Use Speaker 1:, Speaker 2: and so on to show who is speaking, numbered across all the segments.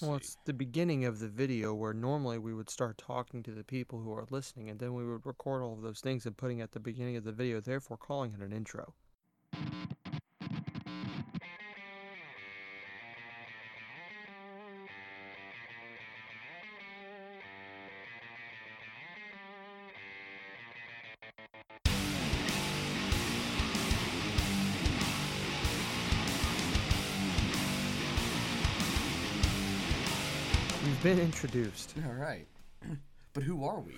Speaker 1: Well, it's the beginning of the video where normally we would start talking to the people who are listening, and then we would record all of those things and putting at the beginning of the video, therefore calling it an intro. Been introduced.
Speaker 2: All right. but who are we?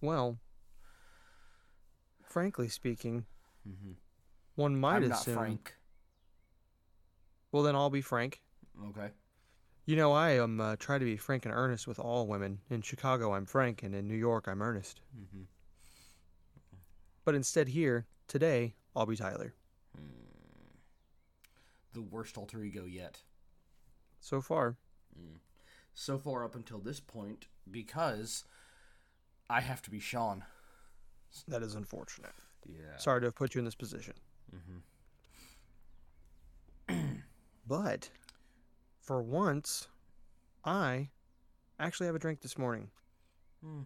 Speaker 1: Well, frankly speaking,
Speaker 2: Mhm.
Speaker 1: one might
Speaker 2: I'm not. Frank.
Speaker 1: Well, then I'll be frank.
Speaker 2: Okay.
Speaker 1: You know, I am uh, try to be frank and earnest with all women. In Chicago, I'm frank, and in New York, I'm earnest.
Speaker 2: Mm-hmm.
Speaker 1: But instead, here today, I'll be Tyler.
Speaker 2: The worst alter ego yet.
Speaker 1: So far,
Speaker 2: So far up until this point, because I have to be Sean.
Speaker 1: that is unfortunate.
Speaker 2: Yeah.
Speaker 1: Sorry to have put you in this position. but for once, I actually have a drink this morning.
Speaker 2: Hmm.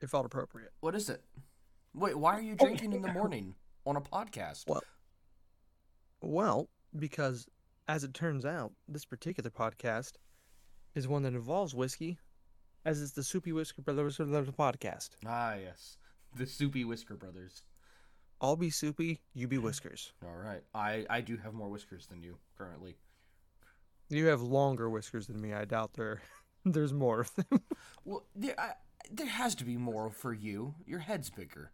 Speaker 1: It felt appropriate.
Speaker 2: What is it? Wait, why are you drinking in the morning on a podcast?
Speaker 1: Well, well, because as it turns out, this particular podcast is one that involves whiskey, as is the Soupy Whisker Brothers podcast.
Speaker 2: Ah, yes. The Soupy Whisker Brothers.
Speaker 1: I'll be Soupy, you be Whiskers.
Speaker 2: All right. I, I do have more whiskers than you currently.
Speaker 1: You have longer whiskers than me. I doubt there, there's more of them.
Speaker 2: Well, there, I, there has to be more for you. Your head's bigger.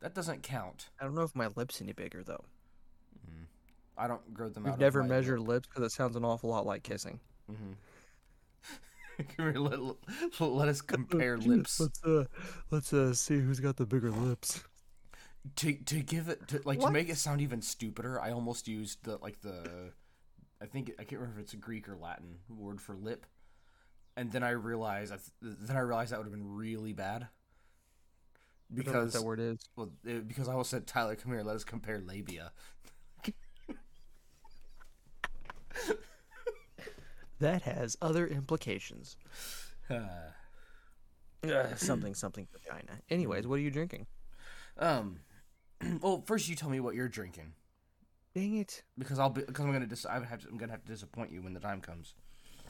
Speaker 2: That doesn't count.
Speaker 1: I don't know if my lips any bigger though.
Speaker 2: I don't grow them out.
Speaker 1: We've
Speaker 2: of
Speaker 1: never
Speaker 2: my
Speaker 1: measured lips because it sounds an awful lot like kissing.
Speaker 2: Come here, let, let, let us compare lips.
Speaker 1: Let's uh, let's uh, see who's got the bigger lips.
Speaker 2: to to give it to like
Speaker 1: What?
Speaker 2: to make it sound even stupider i almost used the like the i think i can't remember if it's a greek or latin word for lip and then i realized I then i realized that would have been really bad
Speaker 1: I don't know what
Speaker 2: because
Speaker 1: that word is.
Speaker 2: well, it, because i almost said tyler come here let us compare labia
Speaker 1: That has other implications.
Speaker 2: Uh,
Speaker 1: something something vagina. Anyways, what are you drinking?
Speaker 2: um well first you tell me what you're drinking
Speaker 1: Dang it.
Speaker 2: because i'll be because i'm gonna dis- I have to, I'm gonna have to disappoint you when the time comes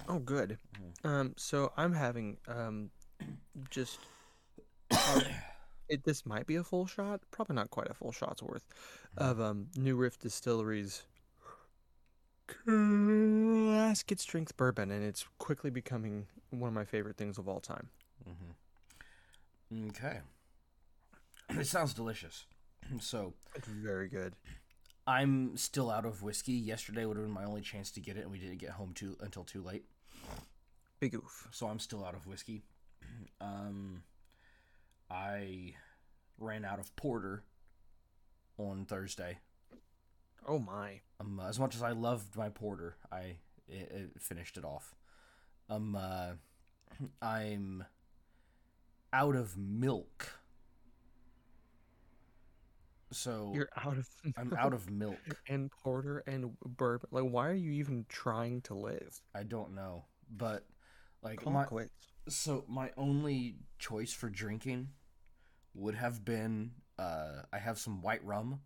Speaker 1: Oh, good. Um, so I'm having um, just uh, it. This might be a full shot, probably not quite a full shot's worth of um New Riff Distilleries casket strength bourbon, and it's quickly becoming one of my favorite things of all time.
Speaker 2: okay it sounds delicious so
Speaker 1: It's very good.
Speaker 2: I'm still out of whiskey. Yesterday would have been my only chance to get it, and we didn't get home too until too late.
Speaker 1: Big oof.
Speaker 2: So I'm still out of whiskey. Um, I ran out of porter on Thursday.
Speaker 1: Oh my.
Speaker 2: Um, as much as I loved my porter, I it, it finished it off. Um, uh, I'm out of milk. So
Speaker 1: You're out of.
Speaker 2: I'm out of milk.
Speaker 1: and porter and bourbon. Like, why are you even trying to live?
Speaker 2: I don't know, but like
Speaker 1: Call
Speaker 2: my
Speaker 1: quits.
Speaker 2: so my only choice for drinking would have been uh I have some white rum.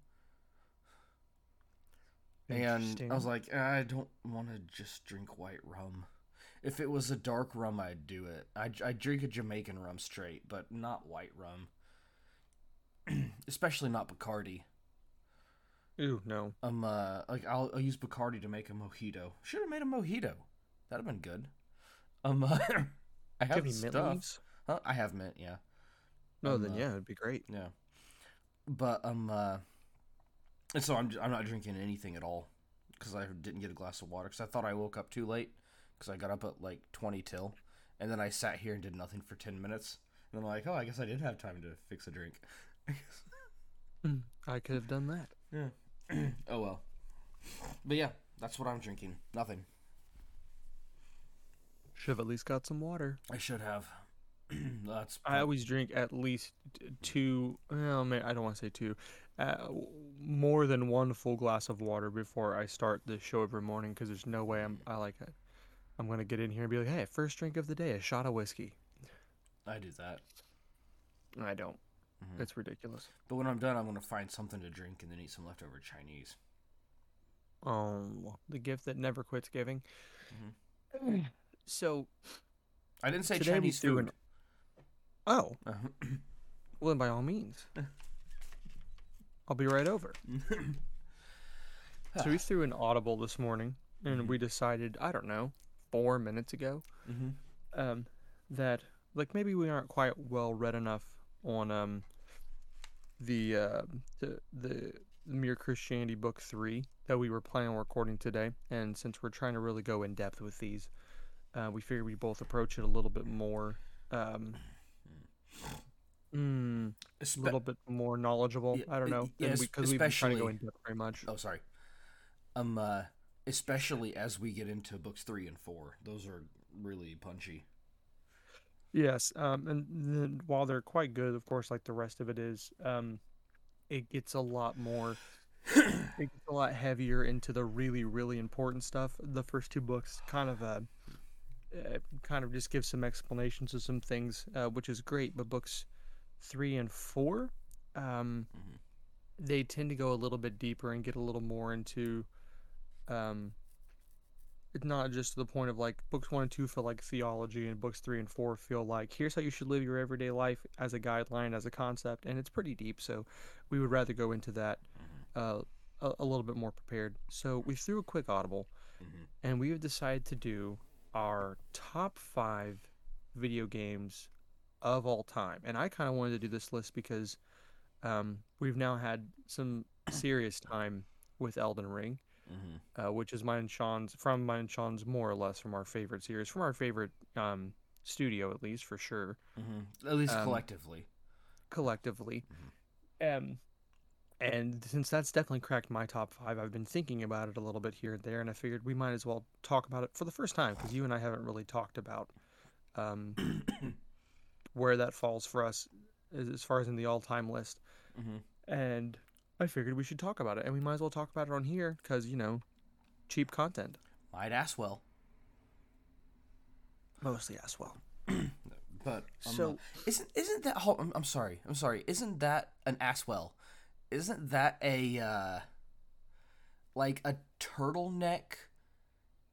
Speaker 2: And I was like, I don't want to just drink white rum. If it was a dark rum, I'd do it. I I drink a Jamaican rum straight, but not white rum. Especially not Bacardi.
Speaker 1: Ooh, no.
Speaker 2: Um, uh, like I'll, I'll use Bacardi to make a mojito. Should have made a mojito. That'd have been good. Um, uh, I have stuff. Huh? I have mint, yeah,
Speaker 1: No,
Speaker 2: Um,
Speaker 1: then
Speaker 2: uh,
Speaker 1: yeah, it'd be great.
Speaker 2: yeah. But um, uh, and so I'm I'm not drinking anything at all because I didn't get a glass of water because I thought I woke up too late because I got up at like twenty till, and then I sat here and did nothing for ten minutes. And I'm like, oh, I guess I did have time to fix a drink.
Speaker 1: Hmm, I could have done that.
Speaker 2: Yeah. oh well. But yeah, that's what I'm drinking. Nothing.
Speaker 1: Should have at least got some water.
Speaker 2: I should have. that's.
Speaker 1: I always drink at least two. Well, man, I don't want to say two. Uh, more than one full glass of water before I start the show every morning because there's no way I'm. I like it. I'm gonna get in here and be like, hey, first drink of the day, a shot of whiskey.
Speaker 2: I do that.
Speaker 1: I don't.
Speaker 2: Mhm.
Speaker 1: It's ridiculous.
Speaker 2: But when I'm done, I'm gonna find something to drink and then eat some leftover Chinese.
Speaker 1: Oh, the gift that never quits giving.
Speaker 2: Mm-hmm.
Speaker 1: So,
Speaker 2: I didn't say
Speaker 1: Today we
Speaker 2: Chinese food.
Speaker 1: an- oh,
Speaker 2: Uh-huh.
Speaker 1: well, then by all means, I'll be right over. So we threw an audible this morning, and
Speaker 2: Mhm.
Speaker 1: we decided, I don't know, four minutes ago,
Speaker 2: mm-hmm.
Speaker 1: um, that like maybe we aren't quite well read enough on um the uh, the the Mere Christianity book three that we were planning on recording today, and since we're trying to really go in depth with these, uh, we figured we both approach it a little bit more. Um, mm, a little bit more knowledgeable.
Speaker 2: Yeah,
Speaker 1: I don't know,
Speaker 2: yes,
Speaker 1: because we've been trying to go in depth very much.
Speaker 2: Oh, sorry. Um, uh, especially as we get into books three and four, those are really punchy.
Speaker 1: Yes, um, and then while they're quite good, of course, like the rest of it is, um, it gets a lot more, it gets a lot heavier into the really, really important stuff. The first two books kind of, uh, uh kind of just give some explanations of some things, uh, which is great. But books three and four, um,
Speaker 2: Mhm.
Speaker 1: they tend to go a little bit deeper and get a little more into, um, it's not just to the point of like books one and two feel like theology and books three and four feel like here's how you should live your everyday life as a guideline as a concept and it's pretty deep so we would rather go into that uh, a, a little bit more prepared so we threw a quick audible
Speaker 2: Mhm.
Speaker 1: and we have decided to do our top five video games of all time and i kind of wanted to do this list because um, we've now had some serious time with elden ring
Speaker 2: Mm-hmm.
Speaker 1: uh, which is mine and Sean's from mine and Sean's more or less from our favorite series, from our favorite um, studio at least for sure,
Speaker 2: Mm-hmm. At least
Speaker 1: Um,
Speaker 2: collectively.
Speaker 1: collectively. Um, and since that's definitely cracked my top five, I've been thinking about it a little bit here and there, and I figured we might as well talk about it for the first time because you and I haven't really talked about um, where that falls for us as, far as in the all-time list.
Speaker 2: Mm-hmm.
Speaker 1: And I figured we should talk about it, and we might as well talk about it on here because you know, cheap content
Speaker 2: Might as well.
Speaker 1: mostly as well.
Speaker 2: But um,
Speaker 1: So-
Speaker 2: isn't isn't that? Hold, I'm, I'm sorry. I'm sorry. Isn't that an asswell? Isn't that a uh, like a turtleneck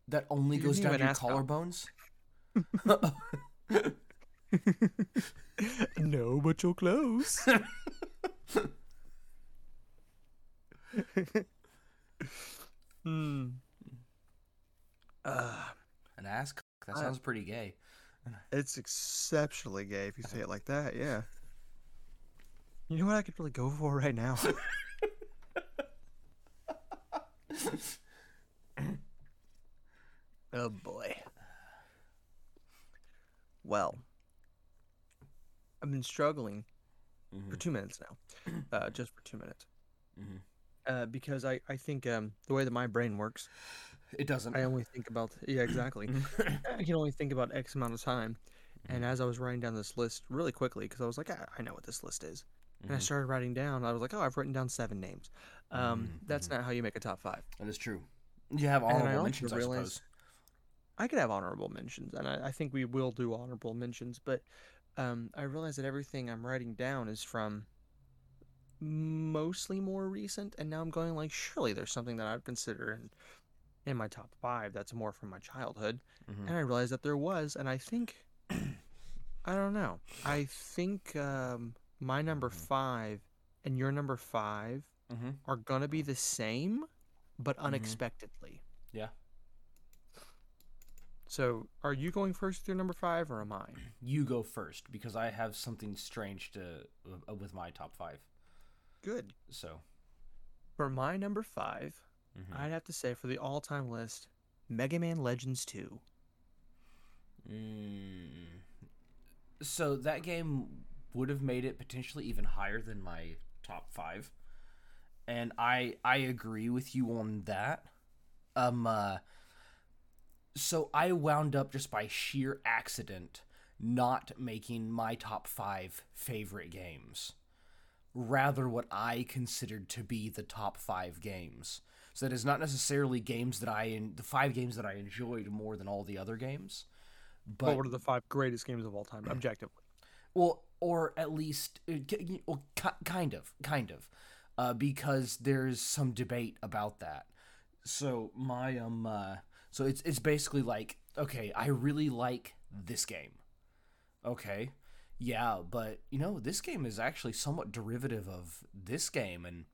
Speaker 2: that only goes down to your collarbones?
Speaker 1: no, but you're close. Hmm. Uh,
Speaker 2: An ass. cock? That
Speaker 1: I-
Speaker 2: sounds pretty gay.
Speaker 1: it's exceptionally gay if you say it like that. Yeah. You know what I could really go for right now? oh boy. Well, I've been struggling for
Speaker 2: Mhm.
Speaker 1: two minutes now, uh, just for two minutes,
Speaker 2: Mhm.
Speaker 1: uh, because I I think um, the way that my brain works,
Speaker 2: It doesn't.
Speaker 1: I only think about yeah exactly. I can only think about X amount of time. And as I was writing down this list really quickly, because I was like, I, I know what this list is, and I
Speaker 2: Mhm.
Speaker 1: started writing down. I was like, oh, I've written down seven names. Um,
Speaker 2: Mhm,
Speaker 1: that's not how you make a top five.
Speaker 2: That is true. You have
Speaker 1: And then I
Speaker 2: honorable mentions, I suppose.
Speaker 1: I could have honorable mentions, and I, I think we will do honorable mentions. But um, I realize that everything I'm writing down is from mostly more recent, and now I'm going like, surely there's something that I'd consider in in my top five that's more from my childhood.
Speaker 2: Mhm.
Speaker 1: And I realized that there was, and I think, I don't know. I think um, my number
Speaker 2: Mhm.
Speaker 1: five and your number five
Speaker 2: Mhm.
Speaker 1: are gonna be the same, but
Speaker 2: Mhm.
Speaker 1: unexpectedly.
Speaker 2: Yeah.
Speaker 1: So, are you going first with your number five, or am I?
Speaker 2: You go first because I have something strange to uh, with my top five.
Speaker 1: Good.
Speaker 2: So.
Speaker 1: For my number 5
Speaker 2: mhm.
Speaker 1: I'd have to say for the all-time list, Mega Man Legends Two.
Speaker 2: Mm. So that game would have made it potentially even higher than my top five, and I I agree with you on that. Um. Uh, so I wound up just by sheer accident not making my top five favorite games, rather what I considered to be the top five games. So that is not necessarily games that I the five games that I enjoyed more than all the other games.
Speaker 1: But what are the five greatest games of all time, objectively?
Speaker 2: Well, or at least, uh, well, kind of, kind of, uh, because there's some debate about that. So my um, uh, so it's it's basically like, okay, I really like this game. Okay, yeah, but you know, this game is actually somewhat derivative of this game, and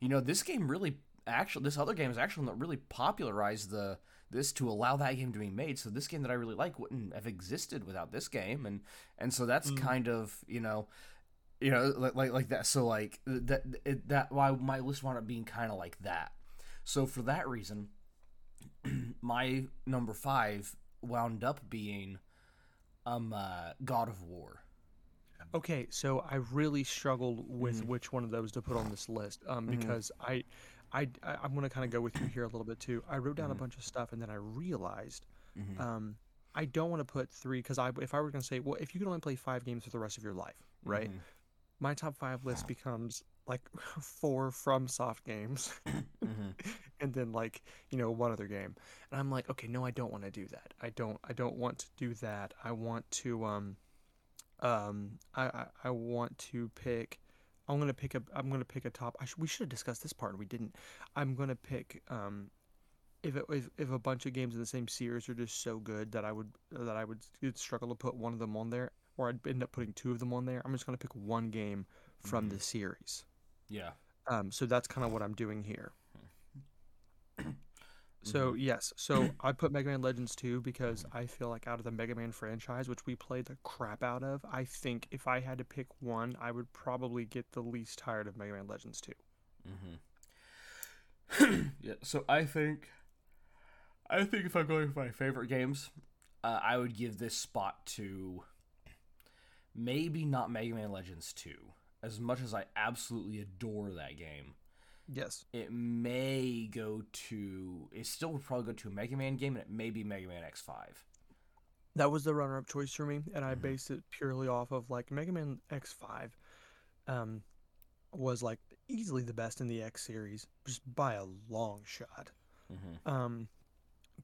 Speaker 2: you know, this game really actually, this other game is actually not really popularized the this to allow that game to be made. So this game that I really like wouldn't have existed without this game, and and so that's mm. kind of you know, you know, like like, like that. So like that it, that why my list wound up being kind of like that. So for that reason, my number five wound up being um uh, God of War.
Speaker 1: Okay, so I really struggled with mm. which one of those to put on this list um, mm-hmm. because. I I, I am gonna kind of go with you here a little bit too. I wrote down mm-hmm. a bunch of stuff and then I realized mm-hmm. um, I don't want to put three because I if I were gonna say well if you could only play five games for the rest of your life right mm-hmm. my top five list becomes like four FromSoft games mm-hmm. and then like you know one other game and I'm like okay no I don't want to do that I don't I don't want to do that I want to um um I I, I want to pick I'm gonna pick a. I'm gonna pick a top. Sh- we should have discussed this part. We didn't. I'm gonna pick. Um, if it if, if a bunch of games in the same series are just so good that I would that I would struggle to put one of them on there, or I'd end up putting two of them on there. I'm just gonna pick one game from mm-hmm. the series.
Speaker 2: Yeah.
Speaker 1: Um. So that's kind of what I'm doing here. So mm-hmm. yes, so I put Mega Man Legends 2 because I feel like out of the Mega Man franchise, which we played the crap out of, I think if I had to pick one, I would probably get the least tired of Mega Man Legends 2.
Speaker 2: Mm-hmm. yeah, so I think, I think if I'm going for my favorite games, uh, I would give this spot to maybe not Mega Man Legends 2, as much as I absolutely adore that game.
Speaker 1: Yes.
Speaker 2: It may go to. It still would probably go to a Mega Man game, and it may be Mega Man X5.
Speaker 1: That was the runner-up choice for me, and I mm-hmm. based it purely off of like Mega Man X5. Um, was like easily the best in the X series, just by a long shot. Mm-hmm. Um,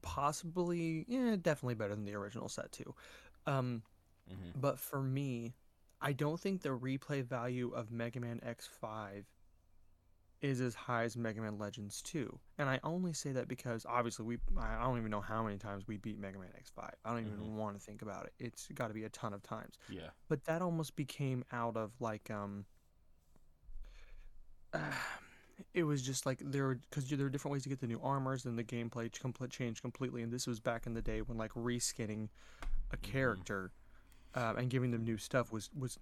Speaker 1: possibly, yeah, definitely better than the original set too. Um, mm-hmm. but for me, I don't think the replay value of Mega Man X5 is as high as Mega Man Legends 2. And I only say that because obviously we I don't even know how many times we beat Mega Man X5. I don't even mm-hmm. want to think about it. It's got to be a ton of times.
Speaker 2: Yeah.
Speaker 1: But that almost became out of like um uh, it was just like there were because there were different ways to get the new armors and the gameplay complete changed completely and this was back in the day when like reskinning a mm-hmm. character mm-hmm. and giving them new stuff was was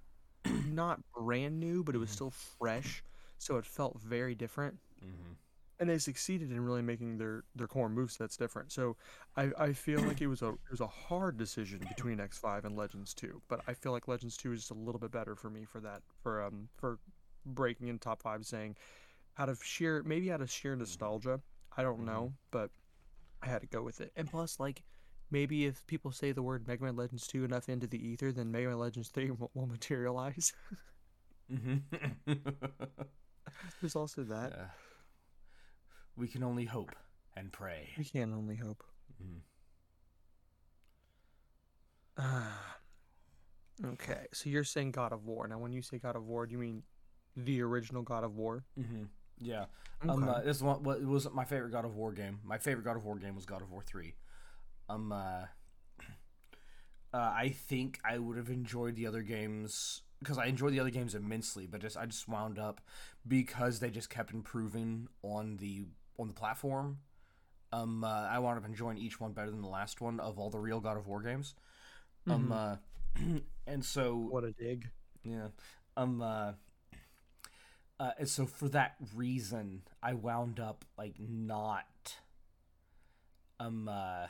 Speaker 1: not brand new but it was mm-hmm. still fresh so it felt very different. Mm-hmm. And they succeeded in really making their their core moves that's different. So I, I feel like it was a it was a hard decision between X five and Legends two, but I feel like Legends two is just a little bit better for me for that for um for breaking in top five, saying out of sheer maybe out of sheer nostalgia, I don't know, mm-hmm. but I had to go with it. And plus, like maybe if people say the word Mega Man Legends 2 enough into the ether, then Mega Man Legends 3 will, will materialize. mm-hmm. There's also that. Yeah.
Speaker 2: We can only hope and pray.
Speaker 1: We can only hope. Mm. Uh, okay, so you're saying God of War. Now, when you say God of War, do you mean the original God of War?
Speaker 2: Mm-hmm. Yeah. Okay. Um, uh, this one what, it was my favorite God of War game. My favorite God of War game was God of War three. Um, uh, uh, I think I would have enjoyed the other games because I enjoyed the other games immensely, but just I just wound up because they just kept improving on the on the platform. Um, uh, I wound up enjoying each one better than the last one of all the real God of War games. Um, mm-hmm. Um, uh, and so
Speaker 1: what a dig.
Speaker 2: Yeah. Um. Uh, uh, and so for that reason, I wound up like not. Um. Uh,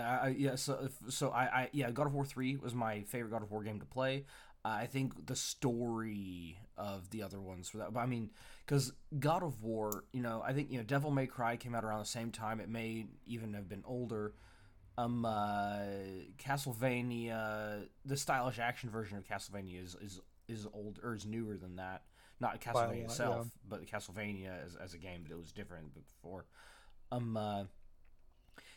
Speaker 2: I, yeah, so so I, I yeah, God of War three was my favorite God of War game to play. I think the story of the other ones for that. But I mean, because God of War, you know, I think you know Devil May Cry came out around the same time. It may even have been older. Um, uh, Castlevania, the stylish action version of Castlevania is is is old or is newer than that. not
Speaker 1: By a lot,
Speaker 2: Castlevania
Speaker 1: yeah.
Speaker 2: itself, but Castlevania as, as a game, but it was different before. Um, uh,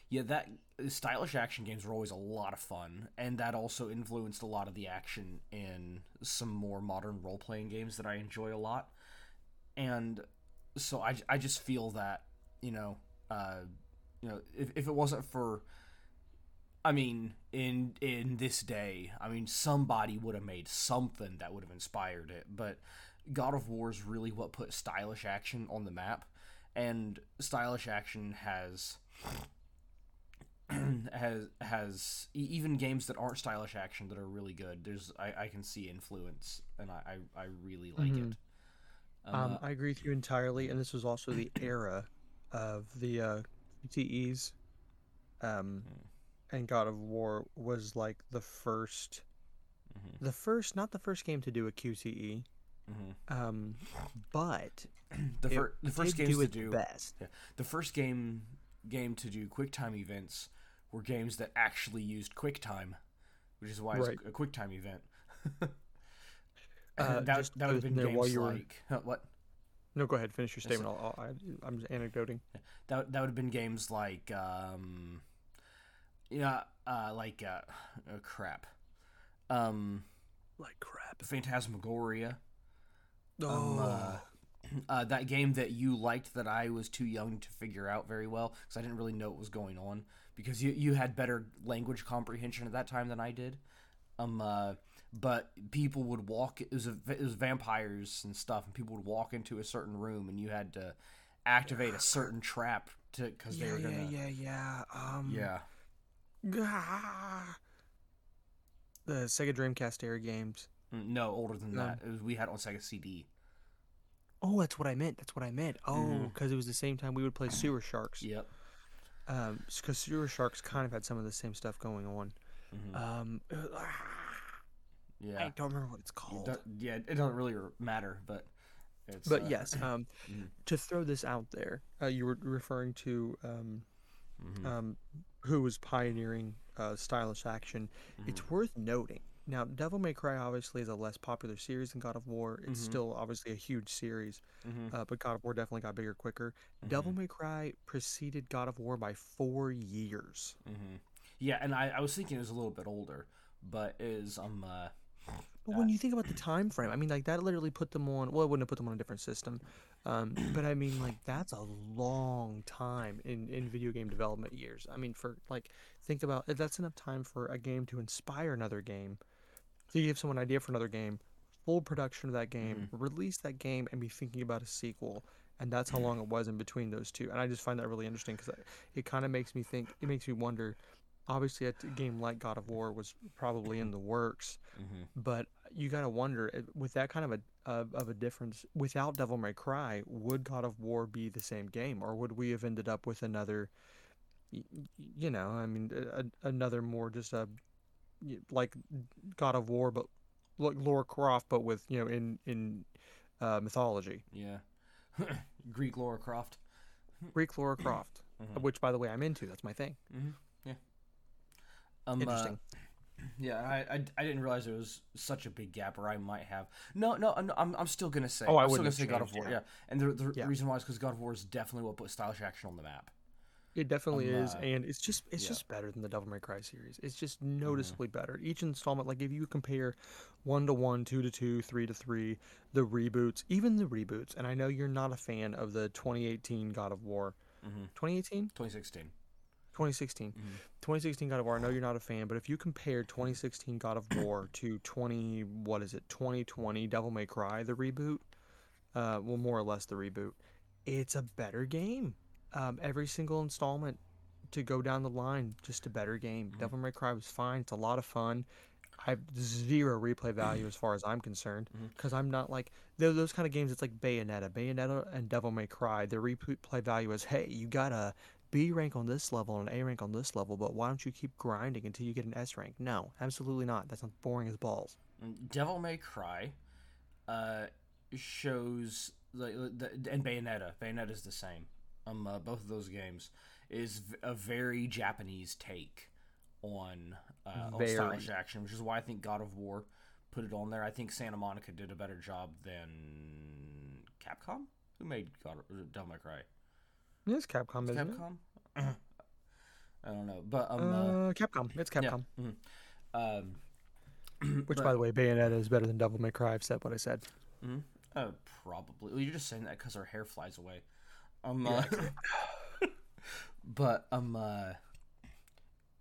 Speaker 2: yeah, that stylish action games were always a lot of fun, and that also influenced a lot of the action in some more modern role playing games that I enjoy a lot. And so I, I just feel that you know, uh, you know, if, if it wasn't for I mean, in in this day, I mean, somebody would have made something that would have inspired it. But God of War is really what put stylish action on the map, and stylish action has has has even games that aren't stylish action that are really good. There's I, I can see influence, and I I, I really like it.
Speaker 1: Um,
Speaker 2: Uh,
Speaker 1: I agree with you entirely, and this was also the era of the uh, QTEs. Um, and God of War was like the 1st
Speaker 2: Mhm.
Speaker 1: the first, not the first game to do a QTE,
Speaker 2: mhm.
Speaker 1: um, but
Speaker 2: the, fir- the first
Speaker 1: game
Speaker 2: to do
Speaker 1: best.
Speaker 2: Yeah. The first game game to do QuickTime events were games that actually used QuickTime, which is why it's
Speaker 1: Right.
Speaker 2: a QuickTime event.
Speaker 1: Uh,
Speaker 2: that
Speaker 1: just
Speaker 2: that would have been
Speaker 1: there while
Speaker 2: games
Speaker 1: you were-
Speaker 2: like what
Speaker 1: No, go ahead, finish your statement. I'll, I'll, I, I'm just anecdoting.
Speaker 2: that that would have been games like um, yeah, uh, like uh, oh, crap, um,
Speaker 1: Like crap.
Speaker 2: Phantasmagoria.
Speaker 1: Oh,
Speaker 2: Um, uh, uh, that game that you liked that I was too young to figure out very well because I didn't really know what was going on because you you had better language comprehension at that time than I did. Um, uh, but people would walk. It was a, it was vampires and stuff, and people would walk into a certain room, and you had to activate a certain trap to because they were
Speaker 1: yeah,
Speaker 2: gonna
Speaker 1: yeah, yeah. Um,
Speaker 2: yeah
Speaker 1: ah. The Sega Dreamcast era games.
Speaker 2: Mm, no older than
Speaker 1: No.
Speaker 2: that. It was, we had it on Sega CD.
Speaker 1: Oh, that's what I meant. That's what I meant. Oh, because it was the same time we would play Sewer Sharks.
Speaker 2: Yep.
Speaker 1: Um, because Sewer Sharks kind of had some of the same stuff going on.
Speaker 2: Mhm.
Speaker 1: Um, ah,
Speaker 2: yeah.
Speaker 1: I don't remember what it's called.
Speaker 2: do- yeah. It doesn't really matter, but. It's,
Speaker 1: But
Speaker 2: uh,
Speaker 1: yes, um,
Speaker 2: Mhm.
Speaker 1: to throw this out there, uh, you were referring to um,
Speaker 2: mhm.
Speaker 1: um, who was pioneering uh, stylish action.
Speaker 2: Mm-hmm.
Speaker 1: It's worth noting. Now, Devil May Cry obviously is a less popular series than God of War. It's
Speaker 2: Mhm.
Speaker 1: still obviously a huge series,
Speaker 2: Mhm.
Speaker 1: uh, but God of War definitely got bigger quicker. Devil May Cry preceded God of War by four years.
Speaker 2: hmm Yeah, and I, I was thinking it was a little bit older, but is um uh,
Speaker 1: But when you think about the time frame, I mean, like that literally put them on. Well, it wouldn't have put them on a different system, um, but I mean, like that's a long time in in video game development years. I mean, for like think about that's enough time for a game to inspire another game, to give someone an idea for another game, full production of that game, release that game, and be thinking about a sequel. And that's how long it was in between those two. And I just find that really interesting because it kind of makes me think. It makes me wonder. Obviously, a game like God of War was probably in the works but you gotta wonder uh, with that kind of a of, of a difference without Devil May Cry, would God of War be the same game, or would we have ended up with another? You know, I mean, a, another more just a like God of War, but like Lara Croft, but with you know in in uh, mythology,
Speaker 2: yeah, Greek Lara Croft.
Speaker 1: Greek Lara Croft,
Speaker 2: Mhm.
Speaker 1: which by the way I'm into. That's my thing.
Speaker 2: Um, uh,
Speaker 1: Interesting.
Speaker 2: yeah, I, I, I didn't realize there was such a big gap, or I might have. No, no, I'm, I'm, I'm still gonna say.
Speaker 1: Oh, I
Speaker 2: I'm still gonna say God of War.
Speaker 1: yeah.
Speaker 2: Yeah, and the, the
Speaker 1: Yeah.
Speaker 2: reason why is because God of War is definitely what put stylish action on the map.
Speaker 1: It definitely is, and it's just it's
Speaker 2: yeah.
Speaker 1: just better than the Devil May Cry series. It's just noticeably better. Each installment, like if you compare one to one, two to two, three to three, the reboots, even the reboots, and I know you're not a fan of the 2018 God of War,
Speaker 2: Mhm.
Speaker 1: 2018,
Speaker 2: 2016.
Speaker 1: 2016, 2016 God of War. I know you're not a fan, but if you compare 2016 God of War to 20, what is it, 2020 Devil May Cry, the reboot, uh, well, more or less the reboot, it's a better game. Um, every single installment to go down the line, just a better game. Devil May Cry was fine. It's a lot of fun. I have zero replay value as far as I'm concerned because I'm not like those kind of games. It's like Bayonetta, Bayonetta, and Devil May Cry. The replay value is hey, you got a B rank on this level and an A rank on this level, but why don't you keep grinding until you get an S rank? No, absolutely not. That sounds boring as balls.
Speaker 2: Mm, Devil May Cry uh, shows like the, and Bayonetta. Bayonetta is the same. Um, uh, both of those games is a very Japanese take on uh, on stylish action, which is why I think God of War put it on there. I think Santa Monica did a better job than Capcom, who made God, of, Devil May Cry.
Speaker 1: It's Capcom, isn't it?
Speaker 2: Capcom. I don't know, but um,
Speaker 1: Uh, Capcom. It's
Speaker 2: yeah,
Speaker 1: Capcom.
Speaker 2: mhm. um,
Speaker 1: Which,
Speaker 2: but-
Speaker 1: by the way, Bayonetta is better than Devil May Cry. I've said what I said.
Speaker 2: mhm. uh, probably. Well, you're just saying that because our hair flies away. Um,
Speaker 1: Yeah,
Speaker 2: uh, but um, uh,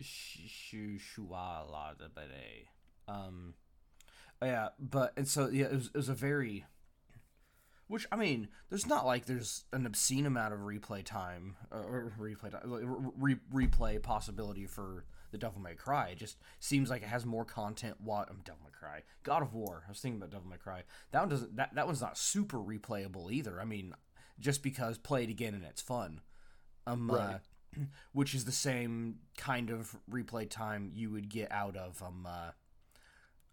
Speaker 2: sh- sh- shuala da ba de. um, yeah, but and so yeah, it was, it was a very. Which I mean, there's not like there's an obscene amount of replay time uh, or replay time, re- replay possibility for the Devil May Cry. It just seems like it has more content. What um, Devil May Cry, God of War. I was thinking about Devil May Cry. That one doesn't. That that one's not super replayable either. I mean, just because play it again and it's fun. Um,
Speaker 1: Right.
Speaker 2: uh, which is the same kind of replay time you would get out of um, uh,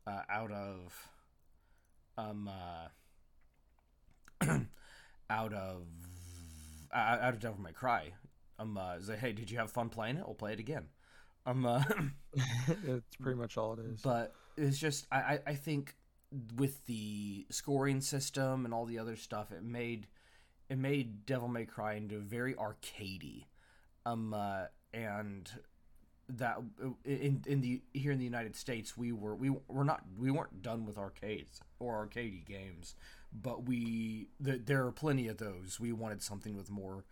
Speaker 2: uh out of um, uh, out of uh, out of Devil May Cry. Um, uh, say, hey, did you have fun playing it? We'll play it again. Um, uh,
Speaker 1: it's pretty much all it is.
Speaker 2: but it's just I, I I think with the scoring system and all the other stuff, it made it made Devil May Cry into very arcadey. Um, uh, and that in in the here in the United States, we were we were not we weren't done with arcades or arcadey games, but we the, there are plenty of those. We wanted something with more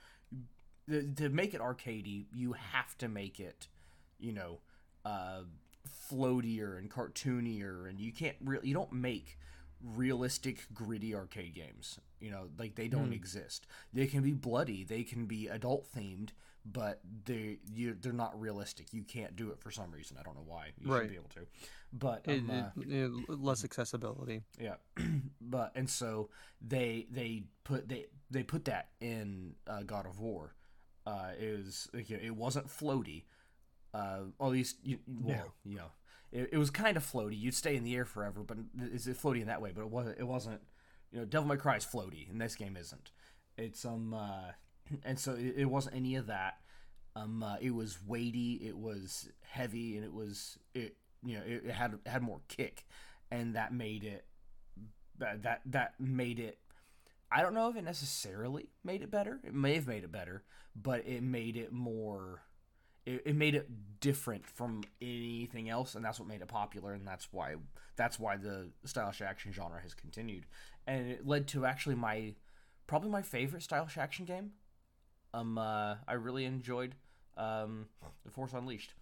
Speaker 2: to to make it arcadey. You have to make it, you know, uh, floatier and cartoonier, and you can't really you don't make realistic gritty arcade games. You know, like they don't
Speaker 1: Hmm.
Speaker 2: exist. They can be bloody, they can be adult themed, but they you they're not realistic. You can't do it for some reason. I don't know why. You
Speaker 1: Right.
Speaker 2: should be able to. But
Speaker 1: It,
Speaker 2: um, uh,
Speaker 1: it- it- less accessibility.
Speaker 2: yeah, but and so they they put they they put that in uh, God of War. Uh, it was like, you know, it wasn't floaty. Uh, or at least you, well, you know, it, it was kind of floaty. You'd stay in the air forever, but is it floaty in that way? But it wasn't. It wasn't. You know, Devil May Cry is floaty, and this game isn't. It's um, uh, and so it, it wasn't any of that. Um, uh, it was weighty, it was heavy, and it was it. You know, it, it had it had more kick, and that made it that that that made it. I don't know if it necessarily made it better. It may have made it better, but it made it more. It, it made it different from anything else, and that's what made it popular, and that's why that's why the stylish action genre has continued, and it led to actually my probably my favorite stylish action game. Um, uh, I really enjoyed um, The Force Unleashed.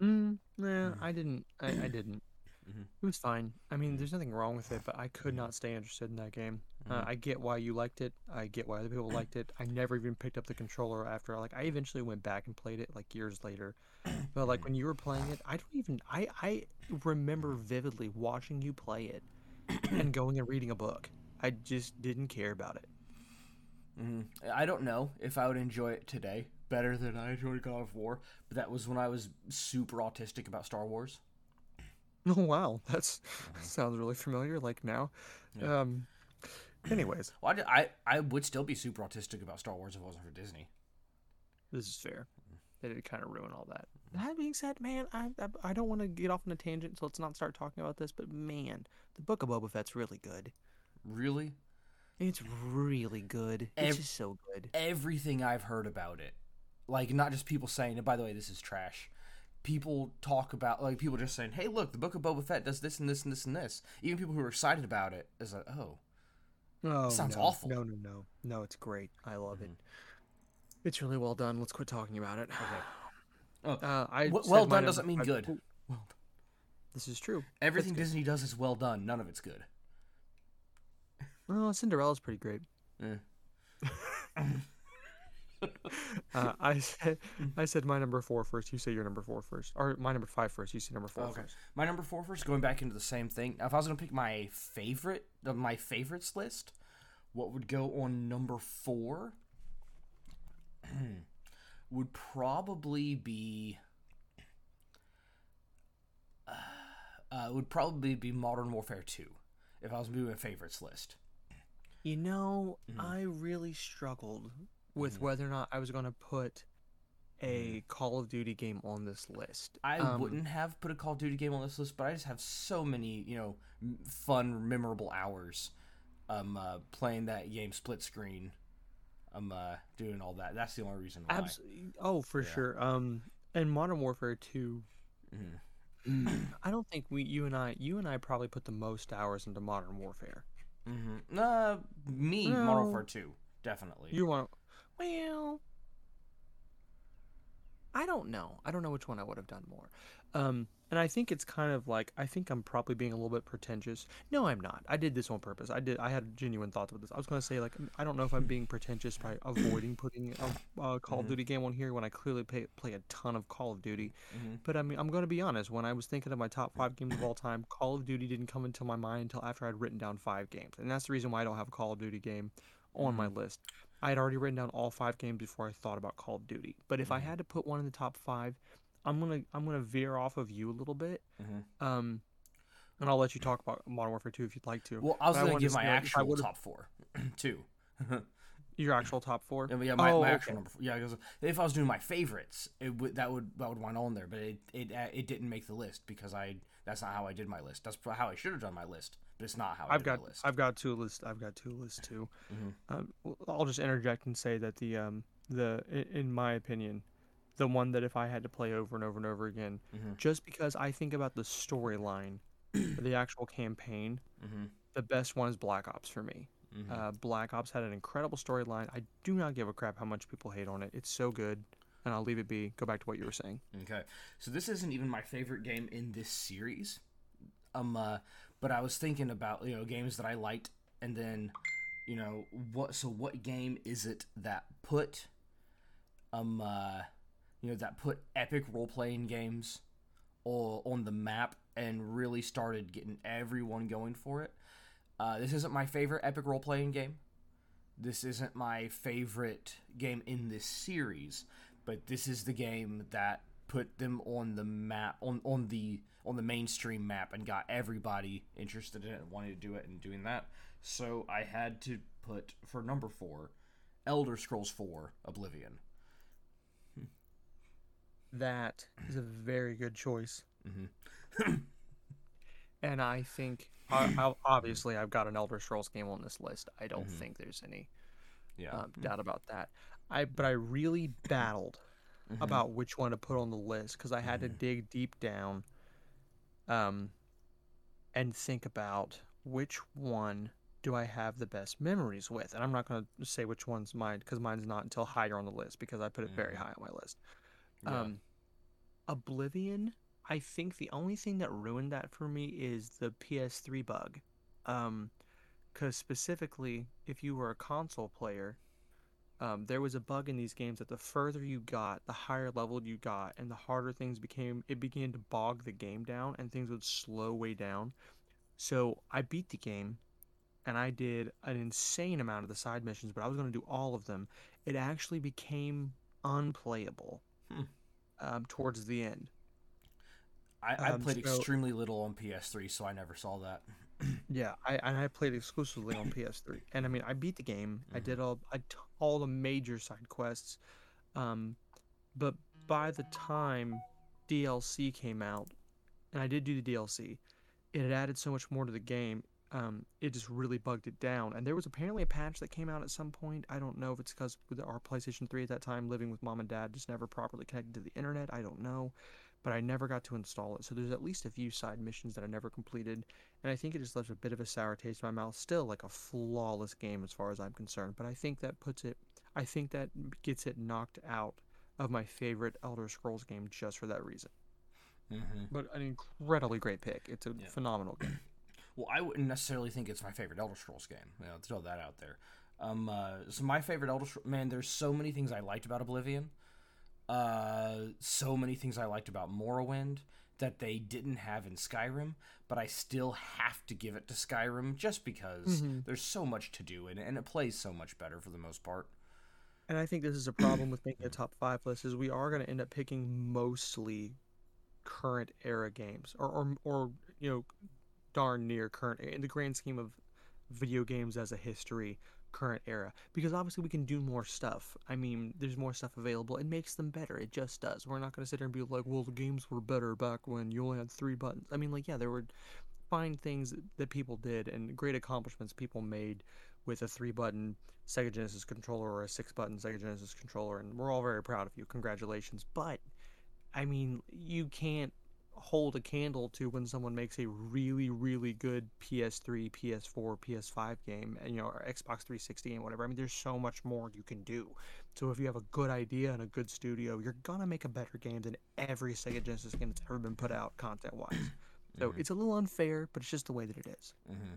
Speaker 1: Mm, nah,
Speaker 2: Mhm.
Speaker 1: I didn't. I, I didn't.
Speaker 2: Mhm.
Speaker 1: It was fine. I mean,
Speaker 2: Mhm.
Speaker 1: there's nothing wrong with it, but I could not stay interested in that game. Uh,
Speaker 2: Mhm.
Speaker 1: I get why you liked it. I get why other people liked it. I never even picked up the controller after. Like, I eventually went back and played it like years later. But like when you were playing it, I don't even. I I remember vividly watching you play it and going and reading a book. I just didn't care about it.
Speaker 2: hmm I don't know if I would enjoy it today better than I enjoyed God of War, but that was when I was super autistic about Star Wars.
Speaker 1: Oh wow, that's sounds really familiar. Like now,
Speaker 2: Yeah.
Speaker 1: um. Anyways,
Speaker 2: Well, I, d- I, I would still be super autistic about Star Wars if it wasn't for Disney.
Speaker 1: this is fair. They did kind of ruin all that. That being said, man, I I, I don't want to get off on a tangent, so let's not start talking about this. But man, the Book of Boba Fett's really good.
Speaker 2: Really,
Speaker 1: It's really good. It's just so good.
Speaker 2: everything I've heard about it, like not just people saying, and by the way, this is trash. People talk about like people just saying, "Hey, look, the Book of Boba Fett does this and this and this and this." Even people who are excited about it is like, "Oh,
Speaker 1: Oh,
Speaker 2: sounds
Speaker 1: no.
Speaker 2: awful.
Speaker 1: No, no, no, no. It's great. I love it.
Speaker 2: Mhm.
Speaker 1: It's really well done. Let's quit talking about it.
Speaker 2: okay." Oh,
Speaker 1: Uh, I
Speaker 2: w-
Speaker 1: said
Speaker 2: well done doesn't
Speaker 1: number
Speaker 2: mean
Speaker 1: five-
Speaker 2: good.
Speaker 1: Ooh,
Speaker 2: Well,
Speaker 1: This is true.
Speaker 2: everything. Disney does is well done. None of it's good.
Speaker 1: Well, Cinderella's pretty great.
Speaker 2: Eh.
Speaker 1: Uh, I said I said my number four first. You say your number four first, or my number five first. You say number four
Speaker 2: Okay.
Speaker 1: first.
Speaker 2: My number four first, going back into the same thing. Now, if I was gonna pick my favorite, uh, my favorites list, what would go on number four? would probably be. Uh, would probably be Modern Warfare Two, if I was doing a favorites list.
Speaker 1: You know,
Speaker 2: Mhm.
Speaker 1: I really struggled with
Speaker 2: Mhm.
Speaker 1: whether or not I was going to put a Call of Duty game on this list.
Speaker 2: I
Speaker 1: Um,
Speaker 2: wouldn't have put a Call of Duty game on this list, but I just have so many, you know, fun, memorable hours, um, uh, playing that game split screen, um, uh, doing all that. That's the only reason why.
Speaker 1: Abs- oh, for
Speaker 2: Yeah.
Speaker 1: sure. Um, and Modern Warfare 2,
Speaker 2: Mhm.
Speaker 1: I don't think we, you and I, you and I probably put the most hours into Modern Warfare.
Speaker 2: Mm-hmm. Uh, me,
Speaker 1: No.
Speaker 2: Modern Warfare Two, definitely.
Speaker 1: You want, well, I don't know. I don't know which one I would have done more. Um, and I think it's kind of like I think I'm probably being a little bit pretentious. No, I'm not. I did this on purpose. I did. I had genuine thoughts about this. I was going to say like I don't know if I'm being pretentious by avoiding putting a, a Call of
Speaker 2: Mhm.
Speaker 1: Duty game on here when I clearly play, play a ton of Call of Duty.
Speaker 2: Mhm.
Speaker 1: But I mean, I'm going to be honest. When I was thinking of my top five games of all time, Call of Duty didn't come into my mind until after I'd written down five games, and that's the reason why I don't have a Call of Duty game on my list. I had already written down all five games before I thought about Call of Duty. But if I
Speaker 2: Mhm.
Speaker 1: had to put one in the top five, I'm gonna I'm gonna veer off of you a little bit.
Speaker 2: Mhm.
Speaker 1: Um, and I'll let you talk about Modern Warfare 2 if you'd like to.
Speaker 2: Well, I was gonna
Speaker 1: wanted
Speaker 2: give
Speaker 1: to
Speaker 2: my
Speaker 1: I
Speaker 2: actual top four, too.
Speaker 1: Your actual top four.
Speaker 2: Yeah, yeah, my,
Speaker 1: Oh,
Speaker 2: my actual
Speaker 1: okay.
Speaker 2: number. Four. Yeah, because if I was doing my favorites, it would that would that would wind on there, but it it it didn't make the list because I that's not how I did my list. That's how I should have done my list, but it's not how I
Speaker 1: I've got
Speaker 2: list.
Speaker 1: I've got two lists. I've got two lists too.
Speaker 2: Mhm.
Speaker 1: Um, I'll just interject and say that the um the in my opinion, the one that if I had to play over and over and over again,
Speaker 2: Mhm.
Speaker 1: just because I think about the storyline, the actual campaign,
Speaker 2: Mhm.
Speaker 1: the best one is Black Ops for me.
Speaker 2: Mhm.
Speaker 1: Uh, Black Ops had an incredible storyline. I do not give a crap how much people hate on it. It's so good, and I'll leave it be. Go back to what you were saying.
Speaker 2: Okay, so this isn't even my favorite game in this series, um, uh, but I was thinking about you know games that I liked, and then, you know what? So what game is it that put, um, uh, you know that put epic role playing games, or on the map and really started getting everyone going for it? Uh, this isn't my favorite epic role playing game. This isn't my favorite game in this series, but this is the game that put them on the map on, on the on the mainstream map and got everybody interested in it and wanted to do it and doing that. So I had to put for number four, Elder Scrolls Four Oblivion.
Speaker 1: That is a very good choice,
Speaker 2: hmm
Speaker 1: and I think I, obviously I've got an Elder Scrolls game on this list. I don't
Speaker 2: Mhm.
Speaker 1: think there's any
Speaker 2: Yeah.
Speaker 1: um, doubt about that. I but I really battled
Speaker 2: Mhm.
Speaker 1: about which one to put on the list because I had to
Speaker 2: Mhm.
Speaker 1: dig deep down, um, and think about which one do I have the best memories with. And I'm not going to say which one's mine because mine's not until higher on the list because I put it very
Speaker 2: Mhm.
Speaker 1: high on my list.
Speaker 2: Yeah.
Speaker 1: Um, Oblivion. I think the only thing that ruined that for me is the PS3 bug. Um, because specifically, if you were a console player, um, there was a bug in these games that the further you got, the higher level you got, and the harder things became. It began to bog the game down, and things would slow way down. So I beat the game, and I did an insane amount of the side missions, but I was going to do all of them. It actually became unplayable
Speaker 2: Hmm.
Speaker 1: um, towards the end.
Speaker 2: I, I
Speaker 1: um,
Speaker 2: played
Speaker 1: so-
Speaker 2: extremely little on PS3, so I never saw that.
Speaker 1: Yeah, I and I played exclusively on PS3, and I mean I beat the game. I
Speaker 2: Mhm.
Speaker 1: did all I t- all the major side quests, um, but by the time DLC came out, and I did do the DLC, it had added so much more to the game. Um, it just really bugged it down. And there was apparently a patch that came out at some point. I don't know if it's because with our PlayStation 3 at that time, living with mom and dad, just never properly connected to the internet. I don't know, but I never got to install it. So there's at least a few side missions that I never completed and I think it just left a bit of a sour taste in my mouth. Still, like a flawless game as far as I'm concerned, but I think that puts it, I think that gets it knocked out of my favorite Elder Scrolls game just for that reason.
Speaker 2: Mm-hmm.
Speaker 1: But an incredibly great pick. It's a
Speaker 2: Yeah.
Speaker 1: phenomenal game.
Speaker 2: Well, I wouldn't necessarily think it's my favorite Elder Scrolls game. You know, throw that out there. Um, uh, so my favorite Elder Scrolls, man, there's so many things I liked about Oblivion. Uh, so many things I liked about Morrowind that they didn't have in Skyrim, but I still have to give it to Skyrim just because
Speaker 1: Mhm.
Speaker 2: there's so much to do in it, and it plays so much better for the most part.
Speaker 1: And I think this is a problem with making a top five list is we are going to end up picking mostly current era games or, or, or you know, darn near current in the grand scheme of video games as a history. Current era because obviously we can do more stuff. I mean, there's more stuff available. It makes them better. It just does. We're not going to sit there and be like, well, the games were better back when you only had three buttons. I mean, like, yeah, there were fine things that people did and great accomplishments people made with a three button Sega Genesis controller or a six button Sega Genesis controller. And we're all very proud of you. Congratulations. But, I mean, you can't hold a candle to when someone makes a really really good PS3, PS4, PS5 game and you know or Xbox 360 and whatever. I mean there's so much more you can do. So if you have a good idea and a good studio, you're going to make a better game than every Sega Genesis game that's ever been put out content-wise. So mm-hmm. it's a little unfair, but it's just the way that it is.
Speaker 2: Mm-hmm.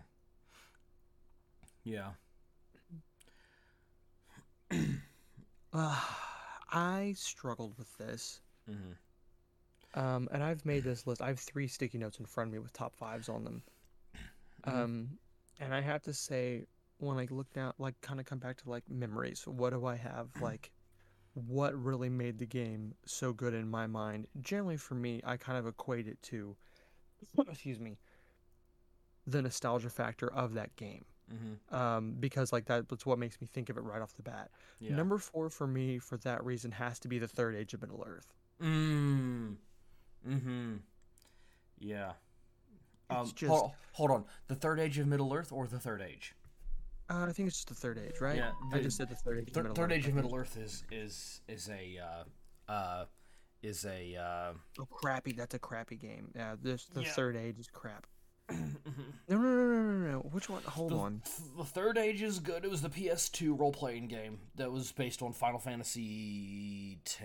Speaker 2: Yeah.
Speaker 1: uh, I struggled with this.
Speaker 2: Mm-hmm.
Speaker 1: Um, and I've made this list. I have three sticky notes in front of me with top fives on them. Mm-hmm. Um, and I have to say, when I look down, like, kind of come back to like memories. What do I have? Like, what really made the game so good in my mind? Generally, for me, I kind of equate it to, excuse me, the nostalgia factor of that game.
Speaker 2: Mm-hmm.
Speaker 1: Um, because like that, that's what makes me think of it right off the bat. Yeah. Number four for me, for that reason, has to be the third age of Middle Earth.
Speaker 2: Mm. Mm-hmm. Yeah. Um, just... hold, hold, on. The third age of Middle Earth or the third age?
Speaker 1: Uh, I think it's just the third age, right?
Speaker 2: Yeah.
Speaker 1: The, I just said the third age.
Speaker 2: Th-
Speaker 1: of
Speaker 2: third
Speaker 1: Earth,
Speaker 2: age of Middle Earth is is is a uh, uh, is a uh,
Speaker 1: oh crappy. That's a crappy game. Yeah. This the yeah. third age is crap. no, no, no, no, no, no. Which one? Hold
Speaker 2: the,
Speaker 1: on.
Speaker 2: The third age is good. It was the PS2 role playing game that was based on Final Fantasy X.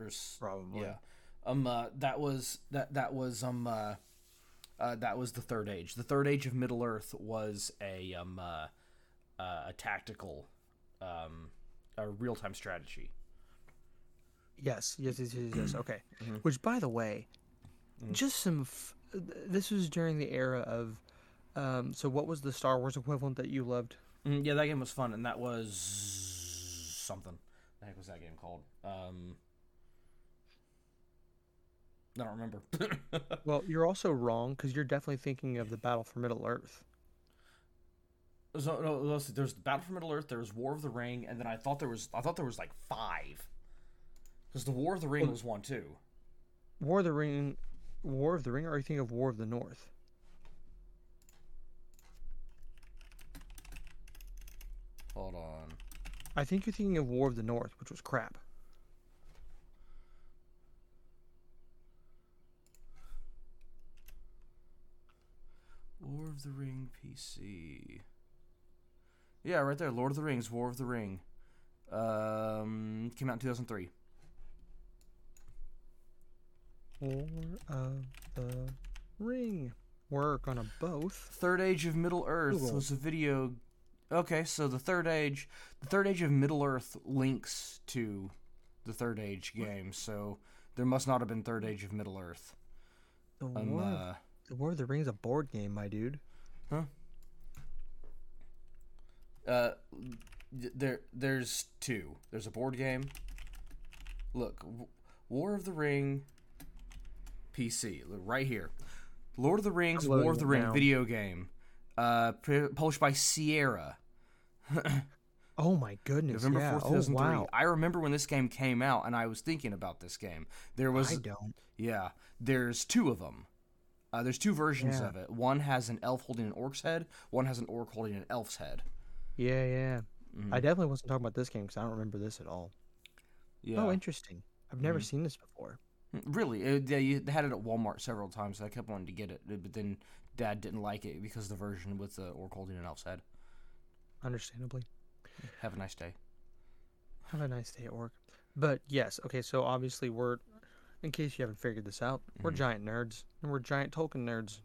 Speaker 2: Or,
Speaker 1: Probably.
Speaker 2: Yeah. Um, uh, that was that that was um, uh, uh, that was the third age. The third age of Middle Earth was a um, uh, uh, a tactical, um, a real time strategy.
Speaker 1: Yes, yes, yes, yes. yes. Okay. Mm-hmm. Which, by the way, mm-hmm. just some. F- this was during the era of. Um, so, what was the Star Wars equivalent that you loved?
Speaker 2: Mm, yeah, that game was fun, and that was something. The heck was that game called? Um, I don't remember.
Speaker 1: well, you're also wrong because you're definitely thinking of the Battle for Middle Earth.
Speaker 2: So, no, there's the Battle for Middle Earth. There's War of the Ring, and then I thought there was I thought there was like five. Because the War of the Ring well, was one too.
Speaker 1: War of the Ring, War of the Ring, or are you thinking of War of the North?
Speaker 2: Hold on.
Speaker 1: I think you're thinking of War of the North, which was crap.
Speaker 2: War of the Ring PC. Yeah, right there. Lord of the Rings, War of the Ring. Um, came out in 2003.
Speaker 1: War of the Ring. Work on a both.
Speaker 2: Third Age of Middle Earth Google. was a video. Okay, so the Third Age, the Third Age of Middle Earth links to the Third Age game, so there must not have been Third Age of Middle Earth.
Speaker 1: The um, uh, the War of the Rings a board game, my dude.
Speaker 2: Huh? Uh, there, there's two. There's a board game. Look, War of the Ring, PC, right here. Lord of the Rings, War of the Ring now. video game, uh, published by Sierra.
Speaker 1: oh my goodness! November fourth, two thousand three. Oh, wow.
Speaker 2: I remember when this game came out, and I was thinking about this game. There was
Speaker 1: I don't.
Speaker 2: Yeah, there's two of them. Uh, there's two versions yeah. of it. One has an elf holding an orc's head. One has an orc holding an elf's head.
Speaker 1: Yeah, yeah. Mm-hmm. I definitely wasn't talking about this game because I don't remember this at all. Yeah. Oh, interesting. I've never mm-hmm. seen this before.
Speaker 2: Mm, really? It, they, they had it at Walmart several times. So I kept wanting to get it, but then Dad didn't like it because the version with the orc holding an elf's head.
Speaker 1: Understandably.
Speaker 2: Have a nice day.
Speaker 1: Have a nice day at work. But yes, okay. So obviously we're in case you haven't figured this out, mm-hmm. we're giant nerds and we're giant Tolkien nerds.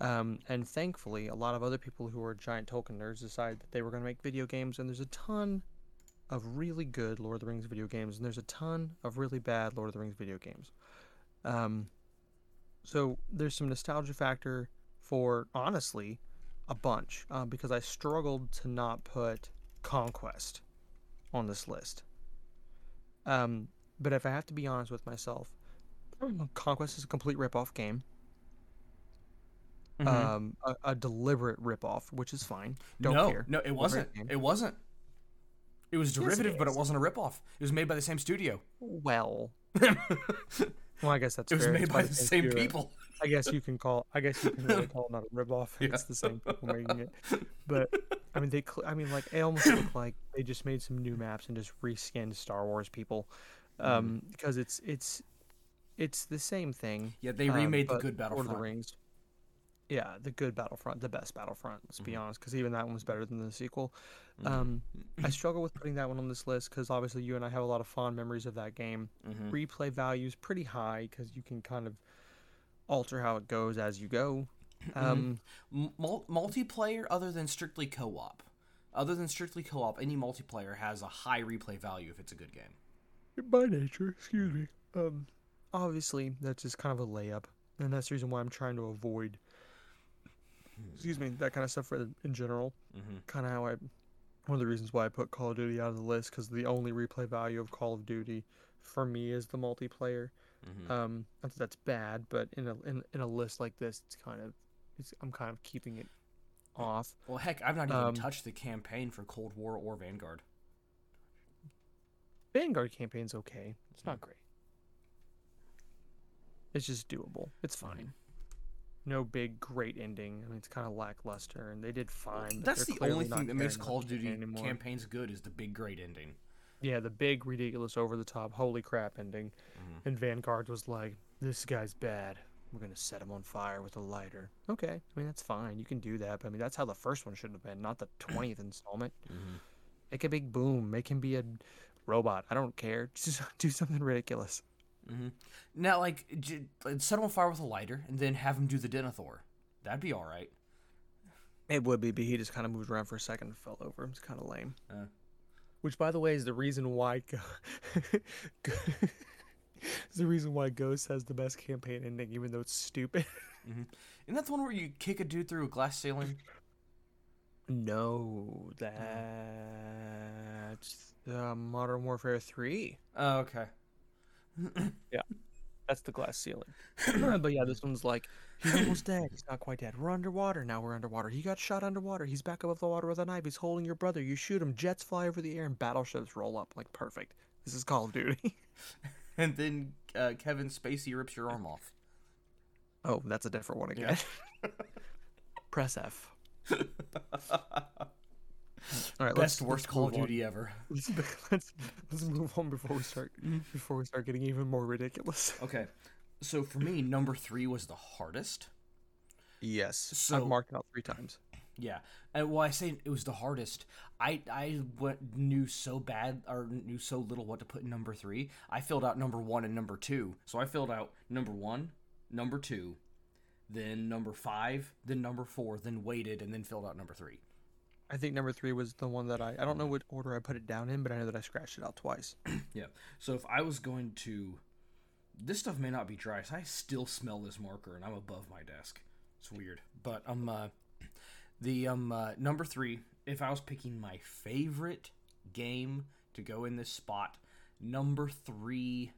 Speaker 1: Um, and thankfully, a lot of other people who are giant Tolkien nerds decided that they were going to make video games, and there's a ton of really good Lord of the Rings video games, and there's a ton of really bad Lord of the Rings video games. Um, so there's some nostalgia factor for honestly a bunch uh, because I struggled to not put Conquest on this list. Um, but if I have to be honest with myself, Conquest is a complete rip-off game. um, a, a deliberate ripoff, which is fine. Don't
Speaker 2: no,
Speaker 1: care.
Speaker 2: no, it wasn't. It wasn't. It was derivative, but it wasn't a ripoff. It was made by the same studio.
Speaker 1: Well, well, I guess that's It
Speaker 2: was
Speaker 1: fair.
Speaker 2: made
Speaker 1: It's
Speaker 2: by the same
Speaker 1: studio.
Speaker 2: people.
Speaker 1: I guess you can call. I guess you can really call it not a ripoff. It's the same people making it. But I mean, they. cl- I mean, like it almost looked like they just made some new maps and just reskinned Star Wars people,
Speaker 2: Mm-hmm.
Speaker 1: um, because it's it's it's the same thing.
Speaker 2: Yeah, they
Speaker 1: um,
Speaker 2: remade the
Speaker 1: but
Speaker 2: good
Speaker 1: Lord of the Rings. Yeah, the good Battlefront, the best Battlefront. Let's
Speaker 2: Mm-hmm.
Speaker 1: be honest, because even that one was better than the sequel. Um, I struggle with putting that one on this list because obviously you and I have a lot of fond memories of that game.
Speaker 2: Mhm.
Speaker 1: Replay value is pretty high because you can kind of alter how it goes as you go.
Speaker 2: Mm-hmm.
Speaker 1: Um,
Speaker 2: M- multiplayer, other than strictly co-op, other than strictly co-op, any multiplayer has a high replay value if it's a good game.
Speaker 1: by nature, excuse me. Um, obviously that's just kind of a layup, and that's the reason why I'm trying to avoid. Excuse me, that kind of stuff for in general.
Speaker 2: Mm-hmm.
Speaker 1: Kind of how I, one of the reasons why I put Call of Duty out of the list because the only replay value of Call of Duty, for me, is the multiplayer.
Speaker 2: Mm-hmm.
Speaker 1: Um, not that that's bad, but in a in, in a list like this, it's kind of, it's, I'm kind of keeping it off.
Speaker 2: Well, heck, I've not even
Speaker 1: Um,
Speaker 2: touched the campaign for Cold War or Vanguard.
Speaker 1: Vanguard campaign's okay. It's not great. It's just doable. It's fine. No big great ending. I mean, it's kind of lackluster, and they did fine.
Speaker 2: That's the only thing that makes Call of Duty
Speaker 1: anymore.
Speaker 2: campaigns good is the big great ending.
Speaker 1: Yeah, the big, ridiculous, over the top, holy crap ending.
Speaker 2: Mm-hmm.
Speaker 1: And Vanguard was like, "This guy's bad. We're gonna set him on fire with a lighter." Okay, I mean that's fine. You can do that. But I mean that's how the first one should have been, not the twentieth installment.
Speaker 2: Mm-hmm.
Speaker 1: Make a big boom. Make him be a robot. I don't care. Just do something ridiculous.
Speaker 2: Mm-hmm. Now, like, j- set him on fire with a lighter and then have him do the Denethor. That'd be all right.
Speaker 1: It would be, but he just kind of moved around for a second and fell over. It's kind of lame.
Speaker 2: Uh.
Speaker 1: Which, by the way, is the reason why Go- Go- the reason why Ghost has the best campaign ending, even though it's stupid.
Speaker 2: Isn't that the one where you kick a dude through a glass ceiling?
Speaker 1: no, that's uh, Modern Warfare Three.
Speaker 2: Oh, okay.
Speaker 1: Yeah, that's the glass ceiling. but yeah, this one's like he's almost dead. He's not quite dead. We're underwater now. We're underwater. He got shot underwater. He's back above the water with a knife. He's holding your brother. You shoot him. Jets fly over the air and battleships roll up. Like perfect. This is Call of Duty.
Speaker 2: And then uh, Kevin Spacey rips your arm off.
Speaker 1: oh, that's a different one again. Press F. All right,
Speaker 2: Best
Speaker 1: let's,
Speaker 2: worst
Speaker 1: let's
Speaker 2: Call of
Speaker 1: move on.
Speaker 2: Duty ever.
Speaker 1: Let's, let's let's move on before we start mm-hmm. before we start getting even more ridiculous.
Speaker 2: Okay, so for me, number three was the hardest.
Speaker 1: Yes,
Speaker 2: So-
Speaker 1: I've marked out three times.
Speaker 2: Yeah, and well, I say it was the hardest. I I went, knew so bad or knew so little what to put in number three. I filled out number one and number two. So I filled out number one, number two, then number five, then number four, then waited, and then filled out number three.
Speaker 1: I think number three was the one that I I don't know what order I put it down in, but I know that I scratched it out twice.
Speaker 2: Yeah. So if I was going to, this stuff may not be dry. So I still smell this marker, and I'm above my desk. It's weird, but um, uh, the um uh, number three. If I was picking my favorite game to go in this spot, number three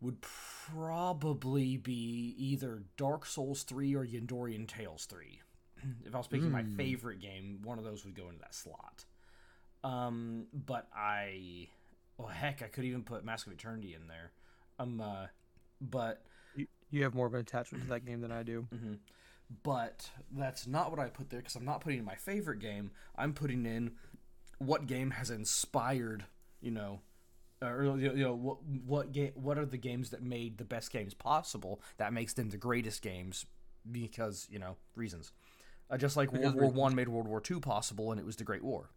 Speaker 2: would probably be either Dark Souls three or Yandorian Tales three. If I was picking my favorite game, one of those would go into that slot. Um, but I, well, heck, I could even put Mask of Eternity in there. Um, uh, but
Speaker 1: You, you have more of an attachment to that game than I do.
Speaker 2: but that's not what I put there because I'm not putting in my favorite game. I'm putting in what game has inspired, you know, or you know what what game what are the games that made the best games possible that makes them the greatest games because you know reasons. Uh, just like
Speaker 1: Because
Speaker 2: World War One made World War Two possible, and it was the Great War.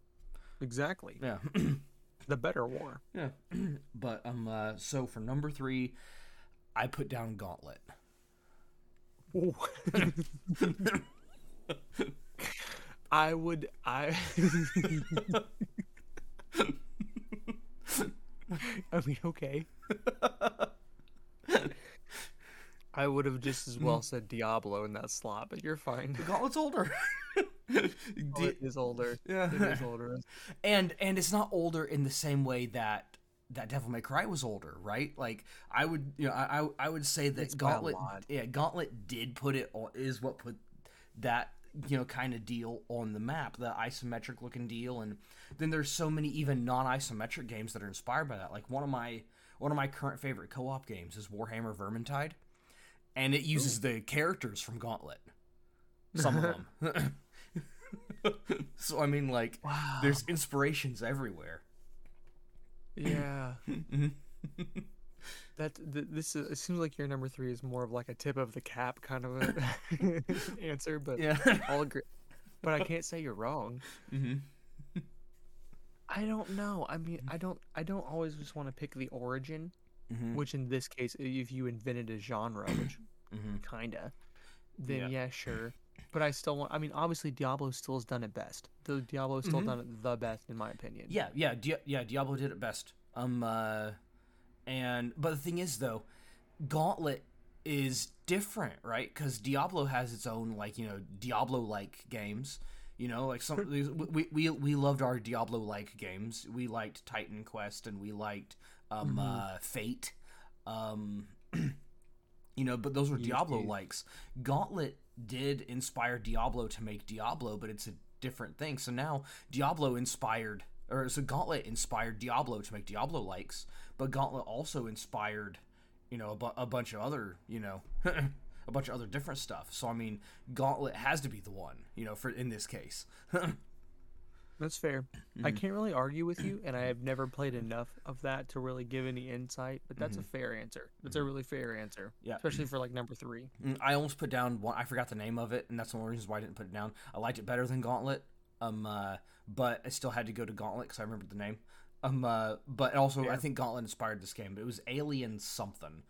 Speaker 1: Exactly,
Speaker 2: Yeah.
Speaker 1: the better war.
Speaker 2: Yeah. but um uh, so for number 3, I put down Gauntlet.
Speaker 1: I would I I mean okay. I would have just as well mm. said Diablo in that slot, but you're fine.
Speaker 2: Gauntlet's older.
Speaker 1: Oh, it is older.
Speaker 2: yeah.
Speaker 1: It is older.
Speaker 2: and and it's not older in the same way that that Devil May Cry was older, right? Like I would, you know, I I, I would say that
Speaker 1: It's
Speaker 2: Gauntlet, yeah, Gauntlet did put it on is what put that you know kind of deal on the map, the isometric looking deal, and then there's so many even non-isometric games that are inspired by that. Like one of my one of my current favorite co-op games is Warhammer Vermintide, and it uses the characters from Gauntlet. Some of them. so I mean, like,
Speaker 1: Wow.
Speaker 2: there's inspirations everywhere.
Speaker 1: Yeah. that th- this is, it seems like your number three is more of like a tip of the cap kind of a answer, but
Speaker 2: Yeah.
Speaker 1: I'll agree. But I can't say you're wrong.
Speaker 2: hmm
Speaker 1: I don't know. I mean, I don't. I don't always just want to pick the origin,
Speaker 2: hmm
Speaker 1: which in this case, if you invented a genre, which
Speaker 2: hmm
Speaker 1: kinda, then
Speaker 2: Yeah.
Speaker 1: yeah. sure. But I still want. I mean, obviously, Diablo still has done it best. The Diablo still
Speaker 2: Mhm.
Speaker 1: done it the best, in my opinion.
Speaker 2: Yeah, yeah, Di- yeah. Diablo did it best. Um, uh, and but the thing is though, Gauntlet is different, right? Because Diablo has its own like you know Diablo-like games. You know, like some we we we loved our Diablo-like games. We liked Titan Quest and we liked um uh, Fate. Um, you know, but those were Diablo likes. Gauntlet did inspire Diablo to make Diablo, but it's a different thing. So now Diablo inspired, or so Gauntlet inspired Diablo to make Diablo likes, but Gauntlet also inspired, you know, a, bu- a bunch of other, you know, a bunch of other different stuff. So I mean, Gauntlet has to be the one, you know, for in this case.
Speaker 1: That's fair. I can't really argue with you, and I have never played enough of that to really give any insight. But that's a fair answer. That's a really fair answer.
Speaker 2: Yeah.
Speaker 1: Especially for like number three.
Speaker 2: Mm, I almost put down one. I forgot the name of it, and that's one of the reasons why I didn't put it down. I liked it better than Gauntlet, um, uh, but I still had to go to Gauntlet because I remembered the name. Um, uh, but also I think Gauntlet inspired this game. But it was Alien something,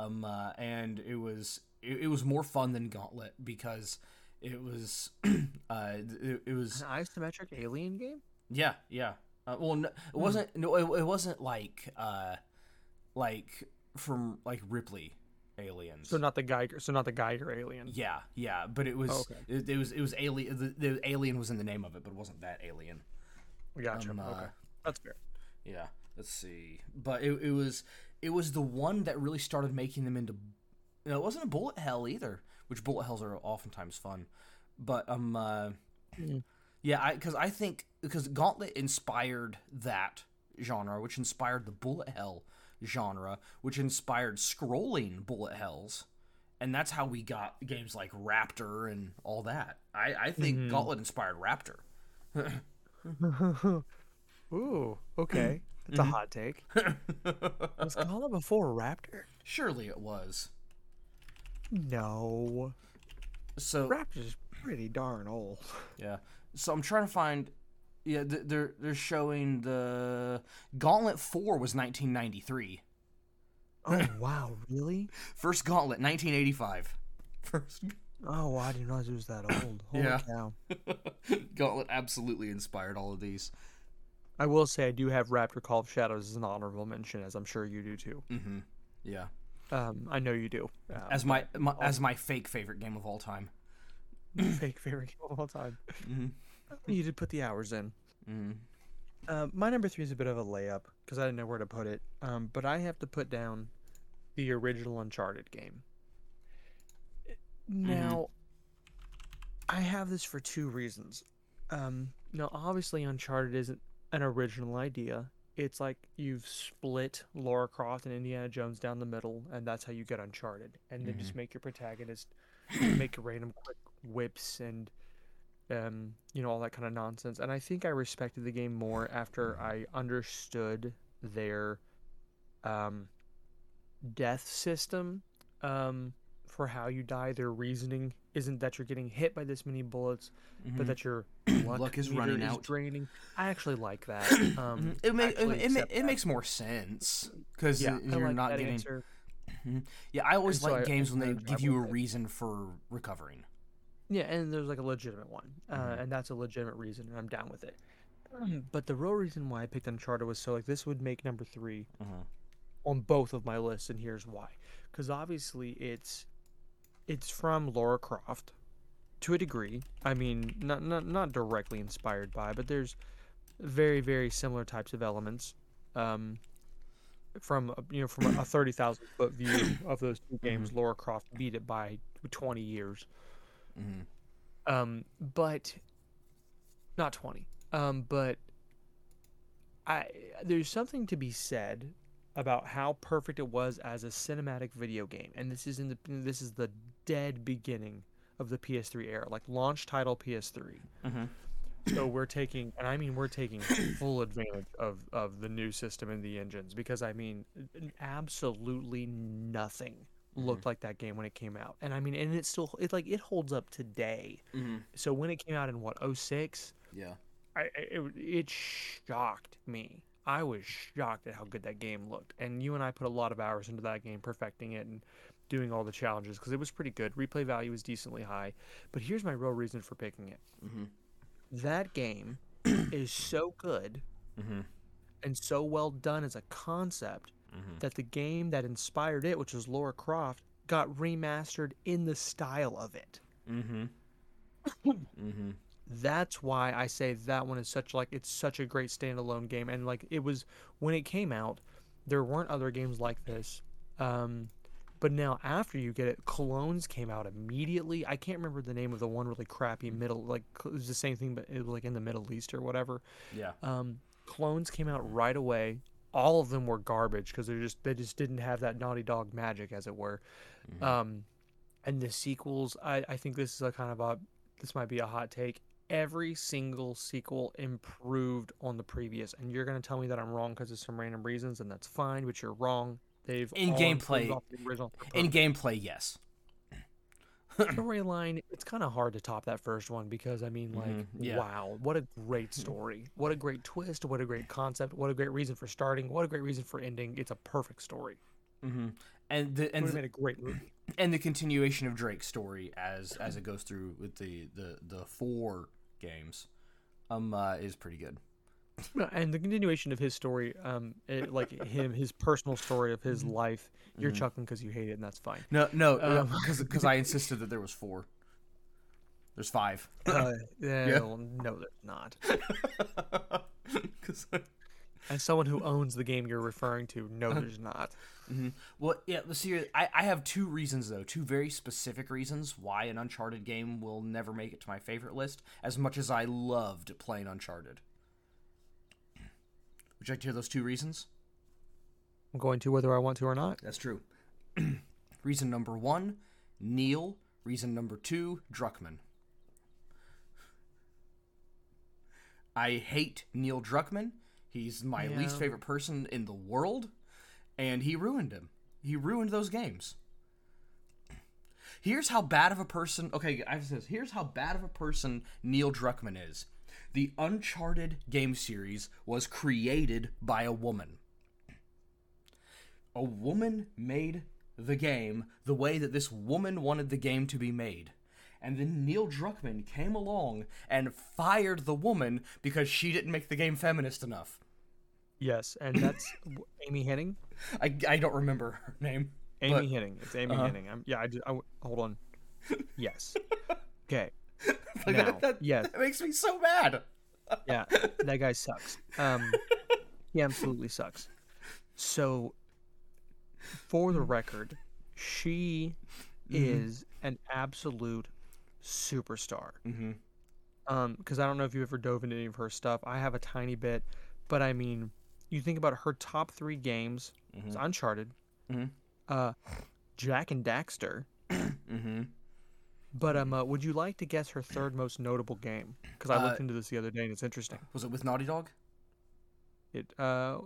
Speaker 2: um, uh, and it was it, it was more fun than Gauntlet because it was uh, it, it was
Speaker 1: An isometric alien game.
Speaker 2: yeah, yeah. Uh, well, no, it wasn't. No, it, it wasn't like uh, like from like Ripley aliens.
Speaker 1: So not the Giger. So not the Giger alien.
Speaker 2: Yeah, yeah, but it was
Speaker 1: Oh, okay.
Speaker 2: it, it was it was alien. The, the alien was in the name of it, but it wasn't that alien.
Speaker 1: Gotcha.
Speaker 2: Um, uh,
Speaker 1: okay. That's fair.
Speaker 2: Yeah, let's see. But it, it was it was the one that really started making them into. You know, it wasn't a bullet hell either, which bullet hells are oftentimes fun. But um, uh,
Speaker 1: Mm.
Speaker 2: yeah, I because I think because Gauntlet inspired that genre, which inspired the bullet hell genre, which inspired scrolling bullet hells. And that's how we got games like Raptor and all that. I, I think
Speaker 1: Mhm.
Speaker 2: Gauntlet inspired Raptor.
Speaker 1: Ooh. Okay. That's a hot take. Was Gauntlet before Raptor?
Speaker 2: Surely it was.
Speaker 1: No.
Speaker 2: So
Speaker 1: Raptor's pretty darn old.
Speaker 2: Yeah. So I'm trying to find. Yeah, they're they're showing the Gauntlet Four was 1993.
Speaker 1: Oh wow, really?
Speaker 2: First Gauntlet 1985. First
Speaker 1: Oh, I didn't realize it was that old. Holy
Speaker 2: Yeah.
Speaker 1: cow.
Speaker 2: Gauntlet absolutely inspired all of these.
Speaker 1: I will say I do have Raptor Call of Shadows as an honorable mention, as I'm sure you do too.
Speaker 2: Mm-hmm. Yeah.
Speaker 1: Um, I know you do. Um,
Speaker 2: As my, my as my fake favorite game of all time.
Speaker 1: fake favorite game of all time.
Speaker 2: Mm-hmm.
Speaker 1: You did put the hours in.
Speaker 2: Mm-hmm.
Speaker 1: Uh, my number three is a bit of a layup because I didn't know where to put it. Um, but I have to put down the original Uncharted game. Now, I have this for two reasons. Um, now, obviously, Uncharted isn't an original idea. It's like you've split Lara Croft and Indiana Jones down the middle, and that's how you get Uncharted. And then just make your protagonist make random quick whips and um, you know, all that kind of nonsense. And I think I respected the game more after I understood their um, death system um, for how you die. Their reasoning isn't that you're getting hit by this many bullets, but that your luck,
Speaker 2: Luck is running out.
Speaker 1: draining. I actually like that. Um,
Speaker 2: It, ma- it, it,
Speaker 1: accept
Speaker 2: it makes more sense because
Speaker 1: yeah, I
Speaker 2: you're
Speaker 1: like
Speaker 2: not
Speaker 1: that
Speaker 2: getting.
Speaker 1: answer.
Speaker 2: Yeah, I always
Speaker 1: And so
Speaker 2: like
Speaker 1: I-
Speaker 2: games when they give you a reason for recovering.
Speaker 1: Yeah, and there's like a legitimate one, uh, and that's a legitimate reason, and I'm down with it. Um, But the real reason why I picked Uncharted was so like this would make number 3
Speaker 2: Mhm.
Speaker 1: on both of my lists, and here's why. Because obviously it's it's from Lara Croft to a degree. I mean, not not not directly inspired by, but there's very very similar types of elements. Um, from a- you know from a thirty thousand foot view of those two games, Lara Croft beat it by twenty years.
Speaker 2: Mm-hmm.
Speaker 1: Um, but not twenty. Um, but I there's something to be said about how perfect it was as a cinematic video game, and this is in the this is the dead beginning of the PS3 era, like launch title PS3.
Speaker 2: Mhm.
Speaker 1: So we're taking, and I mean we're taking full advantage of of the new system and the engines because I mean absolutely nothing looked like that game when it came out, and I mean and it still it like it holds up today.
Speaker 2: Mm-hmm.
Speaker 1: So when it came out in what 06,
Speaker 2: Yeah.
Speaker 1: I I- it, it shocked me. I was shocked at how good that game looked. And you and I put a lot of hours into that game, perfecting it and doing all the challenges because it was pretty good. Replay value was decently high. But here's my real reason for picking it.
Speaker 2: Mhm.
Speaker 1: That game is so good
Speaker 2: Mm-hmm.
Speaker 1: and so well done as a concept
Speaker 2: Mhm.
Speaker 1: that the game that inspired it, which was Lara Croft, got remastered in the style of it.
Speaker 2: Mm-hmm. mm-hmm.
Speaker 1: that's why I say that one is such like it's such a great standalone game and like it was when it came out there weren't other games like this um but now after you get it clones came out immediately. I can't remember the name of the one really crappy middle like it was the same thing but it was like in the Middle East or whatever.
Speaker 2: Yeah.
Speaker 1: um clones came out right away. All of them were garbage because they just they just didn't have that Naughty Dog magic as it were. Um and the sequels I I think this is a kind of a this might be a hot take. Every single sequel improved on the previous and you're going to tell me that i'm wrong because of some random reasons and that's fine but you're wrong they've
Speaker 2: In gameplay-
Speaker 1: the
Speaker 2: In gameplay, yes.
Speaker 1: storyline it's kind of hard to top that first one because i mean like
Speaker 2: Mhm, yeah.
Speaker 1: wow what a great story. What a great twist. What a great concept. What a great reason for starting. What a great reason for ending. It's a perfect story.
Speaker 2: Mm-hmm. And the and the,
Speaker 1: made a great movie.
Speaker 2: and the continuation of Drake's story as as it goes through with the the the four games, um, uh, is pretty good.
Speaker 1: And the continuation of his story, um, it, like him, his personal story of his life. You're
Speaker 2: Mhm.
Speaker 1: chuckling because you hate it, and that's fine.
Speaker 2: No, no,
Speaker 1: Um,
Speaker 2: because because I insisted that there was four. There's five.
Speaker 1: Uh, yeah, well, no, there's not. As someone who owns the game you're referring to, no,
Speaker 2: Uh-huh.
Speaker 1: there's not.
Speaker 2: well, yeah. Let's see. I I have two reasons though, two very specific reasons why an Uncharted game will never make it to my favorite list. As much as I loved playing Uncharted. Would you like to hear those two reasons?
Speaker 1: I'm going to whether I want to or not.
Speaker 2: That's true. Reason number one, Neil. Reason number two, Druckmann. I hate Neil Druckmann. He's my least favorite person in the world, and he ruined him. He ruined those games. Here's how bad of a person. Okay, I have this. Here's how bad of a person Neil Druckmann is. The Uncharted game series was created by a woman a woman made the game the way that this woman wanted the game to be made. And then Neil Druckmann came along and fired the woman because she didn't make the game feminist enough.
Speaker 1: Yes, and that's Amy Hennig.
Speaker 2: I, I don't remember her name.
Speaker 1: Amy
Speaker 2: But-
Speaker 1: Hennig. It's Amy
Speaker 2: Uh-huh.
Speaker 1: Hennig. I'm, yeah, I, just, I hold on. Yes. Okay.
Speaker 2: Like,
Speaker 1: Now,
Speaker 2: that,
Speaker 1: yes.
Speaker 2: that makes me so mad.
Speaker 1: Yeah, that guy sucks. Um, he absolutely sucks. So, for the record, she is an absolute superstar.
Speaker 2: Mm-hmm.
Speaker 1: Um, because I don't know if you ever dove into any of her stuff. I have a tiny bit, but I mean, you think about her top three games: it's Uncharted,
Speaker 2: Mhm.
Speaker 1: uh, Jak and Daxter. But um, uh, would you like to guess her third most notable game? Because I looked
Speaker 2: Uh,
Speaker 1: into this the other day and it's interesting.
Speaker 2: Was it with Naughty Dog?
Speaker 1: It uh,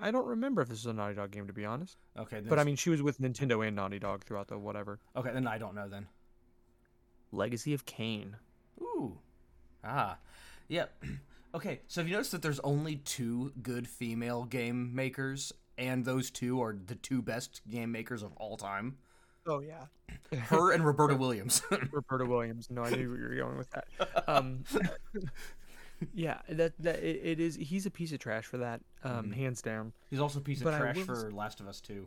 Speaker 1: I don't remember if this is a Naughty Dog game to be honest.
Speaker 2: Okay. Then
Speaker 1: But I mean, she was with Nintendo and Naughty Dog throughout the whatever.
Speaker 2: okay, then I don't know then.
Speaker 1: Legacy of Kain.
Speaker 2: Ooh. Ah. Yep. okay, so have you noticed that there's only two good female game makers, and those two are the two best game makers of all time?
Speaker 1: Oh yeah,
Speaker 2: Her and Roberta Williams.
Speaker 1: Roberta Williams. No, I knew where you were going with that. Um, yeah, that that it, it is. He's a piece of trash for that, um, hands down.
Speaker 2: He's also a piece of
Speaker 1: But I
Speaker 2: trash
Speaker 1: will
Speaker 2: for Last of Us 2.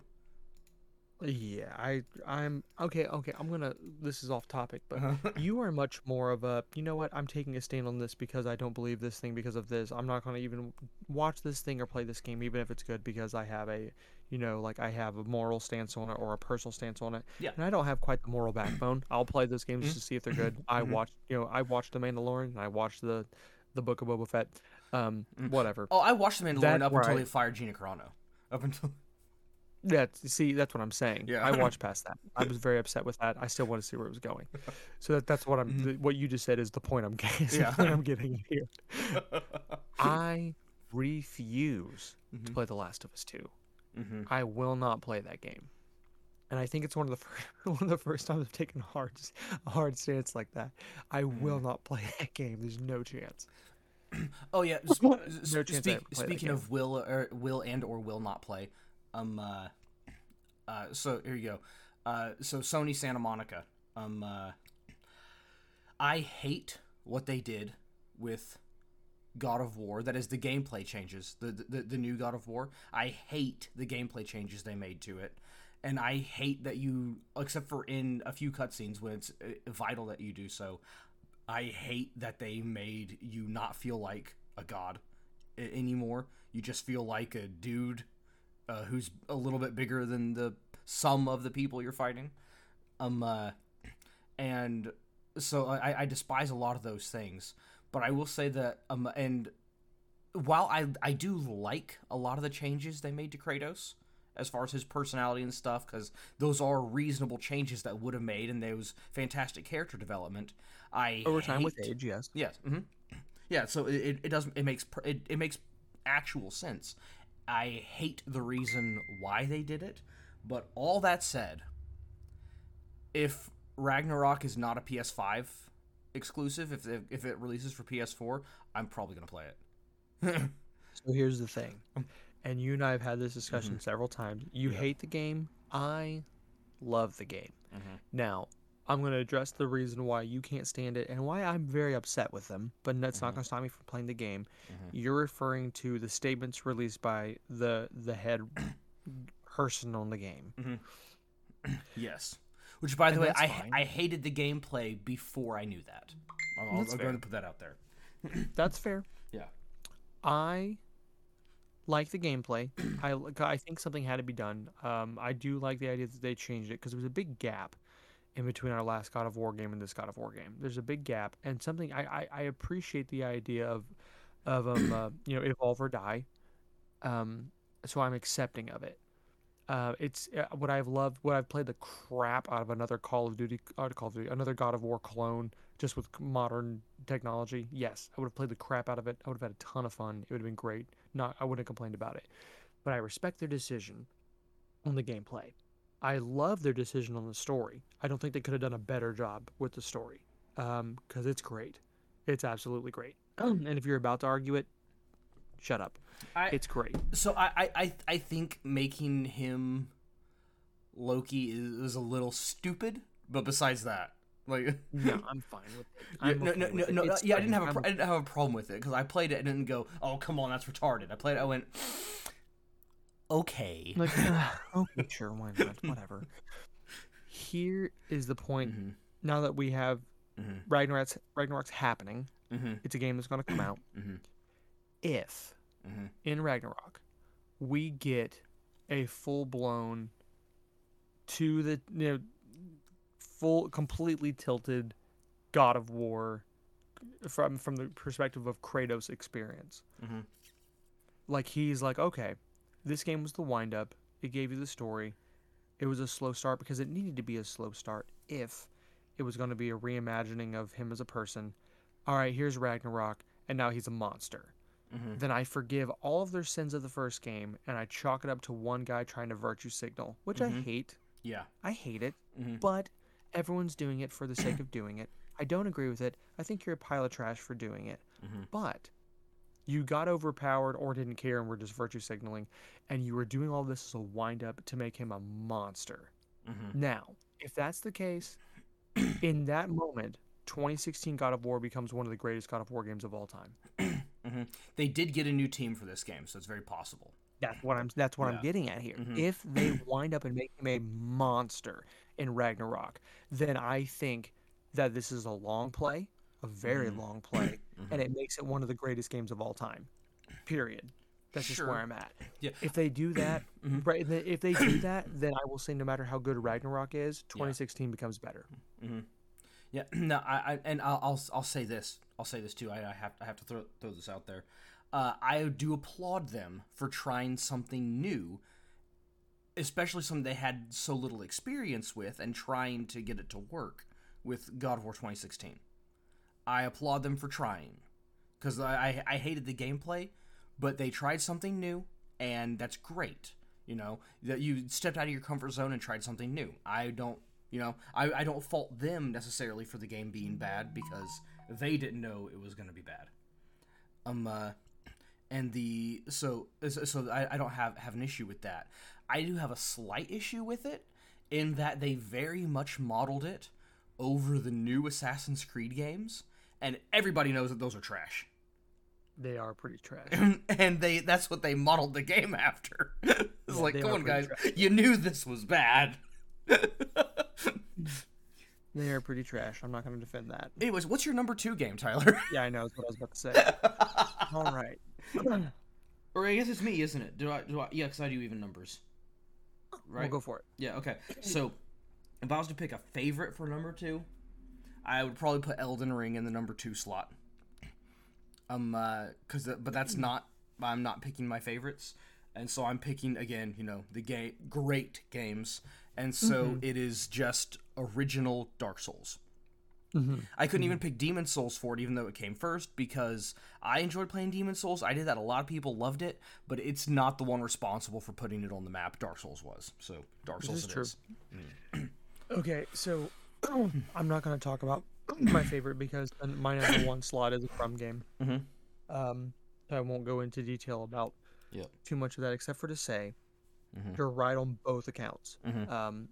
Speaker 1: Yeah, I I'm okay, okay. I'm gonna. This is off topic, but
Speaker 2: Uh-huh.
Speaker 1: you are much more of a. You know what? I'm taking a stand on this because I don't believe this thing because of this. I'm not gonna even watch this thing or play this game, even if it's good, because I have a, you know, like I have a moral stance on it or a personal stance on it.
Speaker 2: Yeah.
Speaker 1: And I don't have quite the moral backbone. I'll play those games to see if they're good. I
Speaker 2: Mhm.
Speaker 1: watched, you know, I watched The Mandalorian and I watched the, the Book of Boba Fett. Um, whatever.
Speaker 2: Oh, I watched The Mandalorian
Speaker 1: That
Speaker 2: up until they fired Gina Carano. Up until
Speaker 1: That's see, that's what I'm saying.
Speaker 2: Yeah.
Speaker 1: I watched past that. I was very upset with that. I still want to see where it was going. So that, that's what I'm.
Speaker 2: Mhm.
Speaker 1: th- what you just said is the point I'm getting. the
Speaker 2: Yeah.
Speaker 1: I'm getting here. I refuse to
Speaker 2: Mhm.
Speaker 1: play The Last of Us Two.
Speaker 2: hmm
Speaker 1: I will not play that game. And I think it's one of the first, one of the first times I've taken a hard a hard stance like that. I will not play that game. There's no chance.
Speaker 2: Oh yeah. s-
Speaker 1: No
Speaker 2: s-
Speaker 1: chance
Speaker 2: speak,
Speaker 1: ever play that
Speaker 2: speaking of will or will and or will not play, um, uh, uh, so here you go. Uh, so Sony Santa Monica. Um, uh, I hate what they did with God of War. That is the gameplay changes. The, the the new God of War. I hate the gameplay changes they made to it, and I hate that you, except for in a few cutscenes when it's uh, vital that you do so. I hate that they made you not feel like a god anymore. You just feel like a dude uh, who's a little bit bigger than the sum of the people you're fighting. Um, uh, and so I, I despise a lot of those things. But I will say that um, and while I I do like a lot of the changes they made to Kratos as far as his personality and stuff because those are reasonable changes that would have made and there was fantastic character development. I
Speaker 1: Over time with
Speaker 2: hate-
Speaker 1: age, yes.
Speaker 2: Yes. hmm Yeah. So it, it, it doesn't. It makes it, it makes actual sense. I hate the reason why they did it, but all that said, if Ragnarok is not a PS5 exclusive, if it, if it releases for PS4, I'm probably gonna play it.
Speaker 1: So here's the thing, and you and I have had this discussion
Speaker 2: Mm-hmm.
Speaker 1: several times. You hate the game. I love the game.
Speaker 2: Mhm.
Speaker 1: Now, I'm going to address the reason why you can't stand it and why I'm very upset with them, but that's
Speaker 2: Mm-hmm.
Speaker 1: not going to stop me from playing the game. You're referring to the statements released by the the head person on the game.
Speaker 2: yes. Which, by the
Speaker 1: And
Speaker 2: way, I
Speaker 1: fine.
Speaker 2: I hated the gameplay before I knew that. I'm,
Speaker 1: That's
Speaker 2: I'm going to put that out there.
Speaker 1: That's fair.
Speaker 2: Yeah.
Speaker 1: I like the gameplay. I I think something had to be done. Um, I do like the idea that they changed it because there was a big gap in between our last God of War game and this God of War game. There's a big gap, and something I I, I appreciate the idea of of um uh, you know evolve or die. Um, so I'm accepting of it. Uh, it's uh, what I've loved. What I've played the crap out of another Call of Duty, uh, Call of Duty, another God of War clone, just with modern technology. Yes, I would have played the crap out of it. I would have had a ton of fun. It would have been great. Not, I wouldn't have complained about it. But I respect their decision on the gameplay. I love their decision on the story. I don't think they could have done a better job with the story, um, because it's great. It's absolutely great. and if you're about to argue it, shut up.
Speaker 2: I,
Speaker 1: It's great.
Speaker 2: So I, I, I, I think making him Loki is, is a little stupid. But besides that, like
Speaker 1: No, I'm fine with it. I'm
Speaker 2: no,
Speaker 1: okay
Speaker 2: no, no,
Speaker 1: it.
Speaker 2: no,
Speaker 1: It's
Speaker 2: yeah, I didn't have a, pro- I didn't have a problem with it because I played it and didn't go, oh come on, that's retarded. I played it, I went, okay.
Speaker 1: Like, "Ah, okay, sure, why not? Whatever. Here is the point.
Speaker 2: Mhm.
Speaker 1: Now that we have
Speaker 2: Mhm.
Speaker 1: Ragnarok's, Ragnarok's happening,
Speaker 2: Mhm.
Speaker 1: it's a game that's going to come out.
Speaker 2: Mhm.
Speaker 1: If
Speaker 2: Mhm.
Speaker 1: in Ragnarok we get a full blown to the you know full completely tilted God of War from from the perspective of Kratos experience.
Speaker 2: Mhm.
Speaker 1: Like he's like, okay, this game was the wind up. It gave you the story. It was a slow start because it needed to be a slow start if it was going to be a reimagining of him as a person. All right, here's Ragnarok, and now he's a monster.
Speaker 2: Mhm.
Speaker 1: Then I forgive all of their sins of the first game, and I chalk it up to one guy trying to virtue signal, which I
Speaker 2: Mhm.
Speaker 1: hate.
Speaker 2: Yeah.
Speaker 1: I hate it,
Speaker 2: Mhm.
Speaker 1: but everyone's doing it for the sake of doing it. I don't agree with it. I think you're a pile of trash for doing it.
Speaker 2: Mhm.
Speaker 1: But you got overpowered or didn't care and were just virtue signaling, and you were doing all this as a wind up to make him a monster.
Speaker 2: Mhm.
Speaker 1: Now, if that's the case, in that moment, 2016 God of War becomes one of the greatest God of War games of all time.
Speaker 2: Mhm. They did get a new team for this game, so it's very possible.
Speaker 1: That's what I'm. That's what
Speaker 2: Yeah.
Speaker 1: I'm getting at here.
Speaker 2: Mhm.
Speaker 1: If they wind up and make him a monster in Ragnarok, then I think that this is a long play, a very
Speaker 2: Mhm.
Speaker 1: long play,
Speaker 2: Mhm.
Speaker 1: and it makes it one of the greatest games of all time. Period. That's just where I'm at.
Speaker 2: Yeah.
Speaker 1: If they do that,
Speaker 2: Mhm.
Speaker 1: right? If they do that, then I will say no matter how good Ragnarok is, 2016 becomes better.
Speaker 2: Mm-hmm. Yeah, no, I, I and I'll, I'll I'll say this. I'll say this too. I, I have I have to throw throw this out there. Uh, I do applaud them for trying something new, especially something they had so little experience with, and trying to get it to work with God of War 2016. I applaud them for trying, because I, I hated the gameplay, but they tried something new, and that's great. You know that you stepped out of your comfort zone and tried something new. I don't you know, I, I don't fault them necessarily for the game being bad because they didn't know it was going to be bad. Um, uh, and the so so so I, I don't have have an issue with that. I do have a slight issue with it in that they very much modeled it over the new Assassin's Creed games, and everybody knows that those are trash.
Speaker 1: They are pretty trash.
Speaker 2: and they that's what they modeled the game after. it's
Speaker 1: Yeah,
Speaker 2: like, come on,
Speaker 1: pretty
Speaker 2: guys, you knew this was bad.
Speaker 1: they are pretty trash. I'm not going to defend that.
Speaker 2: Anyways, what's your number two game, Tyler?
Speaker 1: Yeah, I know. That's what I was about to say. All right.
Speaker 2: or I guess it's me, isn't it? Do I? Do I? Yeah, because I do even numbers. Right.
Speaker 1: We'll go for it.
Speaker 2: Yeah. Okay. So, if I was to pick a favorite for number two, I would probably put Elden Ring in the number two slot. Um, uh, cause but that's not. I'm not picking my favorites, and so I'm picking again. You know, the game, great games, and so it is just original Dark Souls.
Speaker 1: Mm-hmm.
Speaker 2: I couldn't even pick Demon Souls for it, even though it came first, because I enjoyed playing Demon Souls. I did that. A lot of people loved it, but it's not the one responsible for putting it on the map. Dark Souls was. So Dark
Speaker 1: This
Speaker 2: Souls
Speaker 1: is
Speaker 2: it
Speaker 1: true.
Speaker 2: is.
Speaker 1: Okay, so I'm not going to talk about my favorite because my number one slot is a From game.
Speaker 2: Mhm.
Speaker 1: Um, I won't go into detail about
Speaker 2: Yep.
Speaker 1: too much of that, except for to say
Speaker 2: Mhm.
Speaker 1: you're right on both accounts.
Speaker 2: Mhm.
Speaker 1: Um,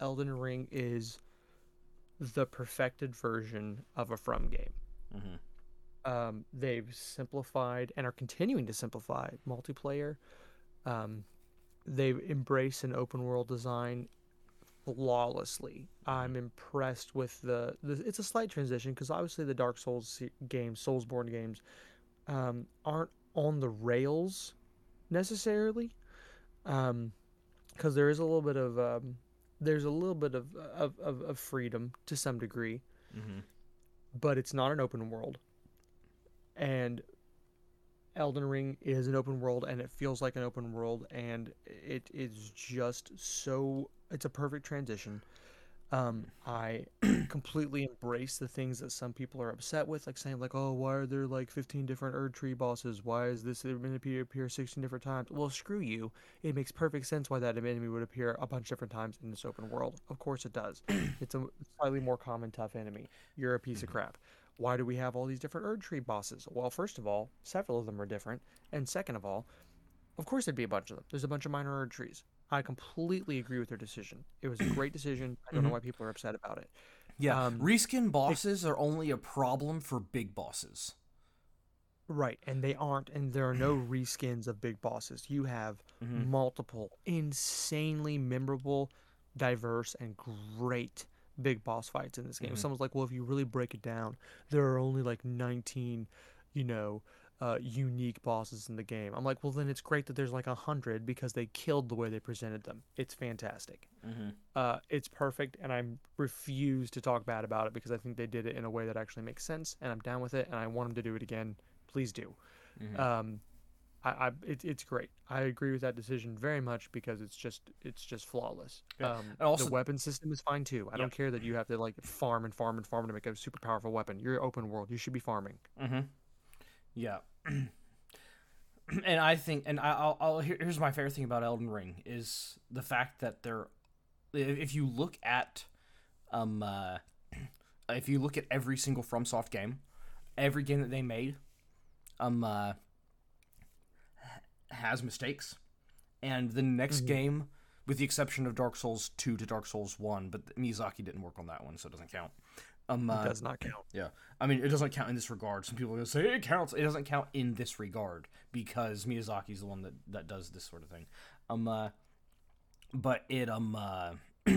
Speaker 1: Elden Ring is the perfected version of a From game.
Speaker 2: Mhm.
Speaker 1: Um, they've simplified and are continuing to simplify multiplayer. Um, they embrace an open world design flawlessly. I'm impressed with the, the it's a slight transition because obviously the Dark Souls games, Soulsborne games, um, aren't on the rails necessarily, because there is a little bit of um, there's a little bit of, of, of, of freedom to some degree,
Speaker 2: Mhm.
Speaker 1: but it's not an open world. And Elden Ring is an open world and it feels like an open world and it is just so it's a perfect transition. Um, I completely embrace the things that some people are upset with, like saying like, "Oh, why are there like 15 different Erd Tree bosses? Why is this enemy appear, appear 16 different times?" Well, screw you. It makes perfect sense why that enemy would appear a bunch of different times in this open world. Of course it does. it's a slightly more common tough enemy. You're a piece of crap. Why do we have all these different Erd Tree bosses? Well, first of all, several of them are different, and second of all, of course there'd be a bunch of them. There's a bunch of minor Erd Trees. I completely agree with their decision. It was a great decision. I don't know why people are upset about it.
Speaker 2: Yeah.
Speaker 1: Um,
Speaker 2: Reskin bosses are only a problem for big bosses.
Speaker 1: Right, and they aren't, and there are no reskins of big bosses. You have
Speaker 2: Mhm.
Speaker 1: multiple, insanely memorable, diverse, and great big boss fights in this game.
Speaker 2: Mhm.
Speaker 1: Someone's like, well, if you really break it down, there are only like 19, you know, uh, unique bosses in the game. I'm like, well, then it's great that there's like a hundred because they killed the way they presented them. It's fantastic.
Speaker 2: Mm-hmm.
Speaker 1: Uh, it's perfect, and I refuse to talk bad about it because I think they did it in a way that actually makes sense, and I'm down with it, and I want them to do it again. Please do.
Speaker 2: Mhm.
Speaker 1: Um, I, I it, it's great. I agree with that decision very much because it's just it's just flawless.
Speaker 2: Yeah,
Speaker 1: Um,
Speaker 2: and also-
Speaker 1: the weapon system is fine too. I don't care that you have to like farm and farm and farm to make a super powerful weapon. You're open world. You should be farming.
Speaker 2: Mm-hmm. Yeah. and I think, and I- I'll, I'll here, here's my favorite thing about Elden Ring is the fact that they're, if you look at, um, uh, if you look at every single FromSoft game, every game that they made, um, uh, has mistakes, and the next
Speaker 1: Mhm.
Speaker 2: game with the exception of Dark Souls 2 to Dark Souls 1, but Miyazaki didn't work on that one, so it doesn't count. Um, uh,
Speaker 1: It does not count.
Speaker 2: yeah, I mean, it doesn't count in this regard. Some people are gonna say it counts. It doesn't count in this regard because Miyazaki's the one that that does this sort of thing. Um, uh, but it um, uh,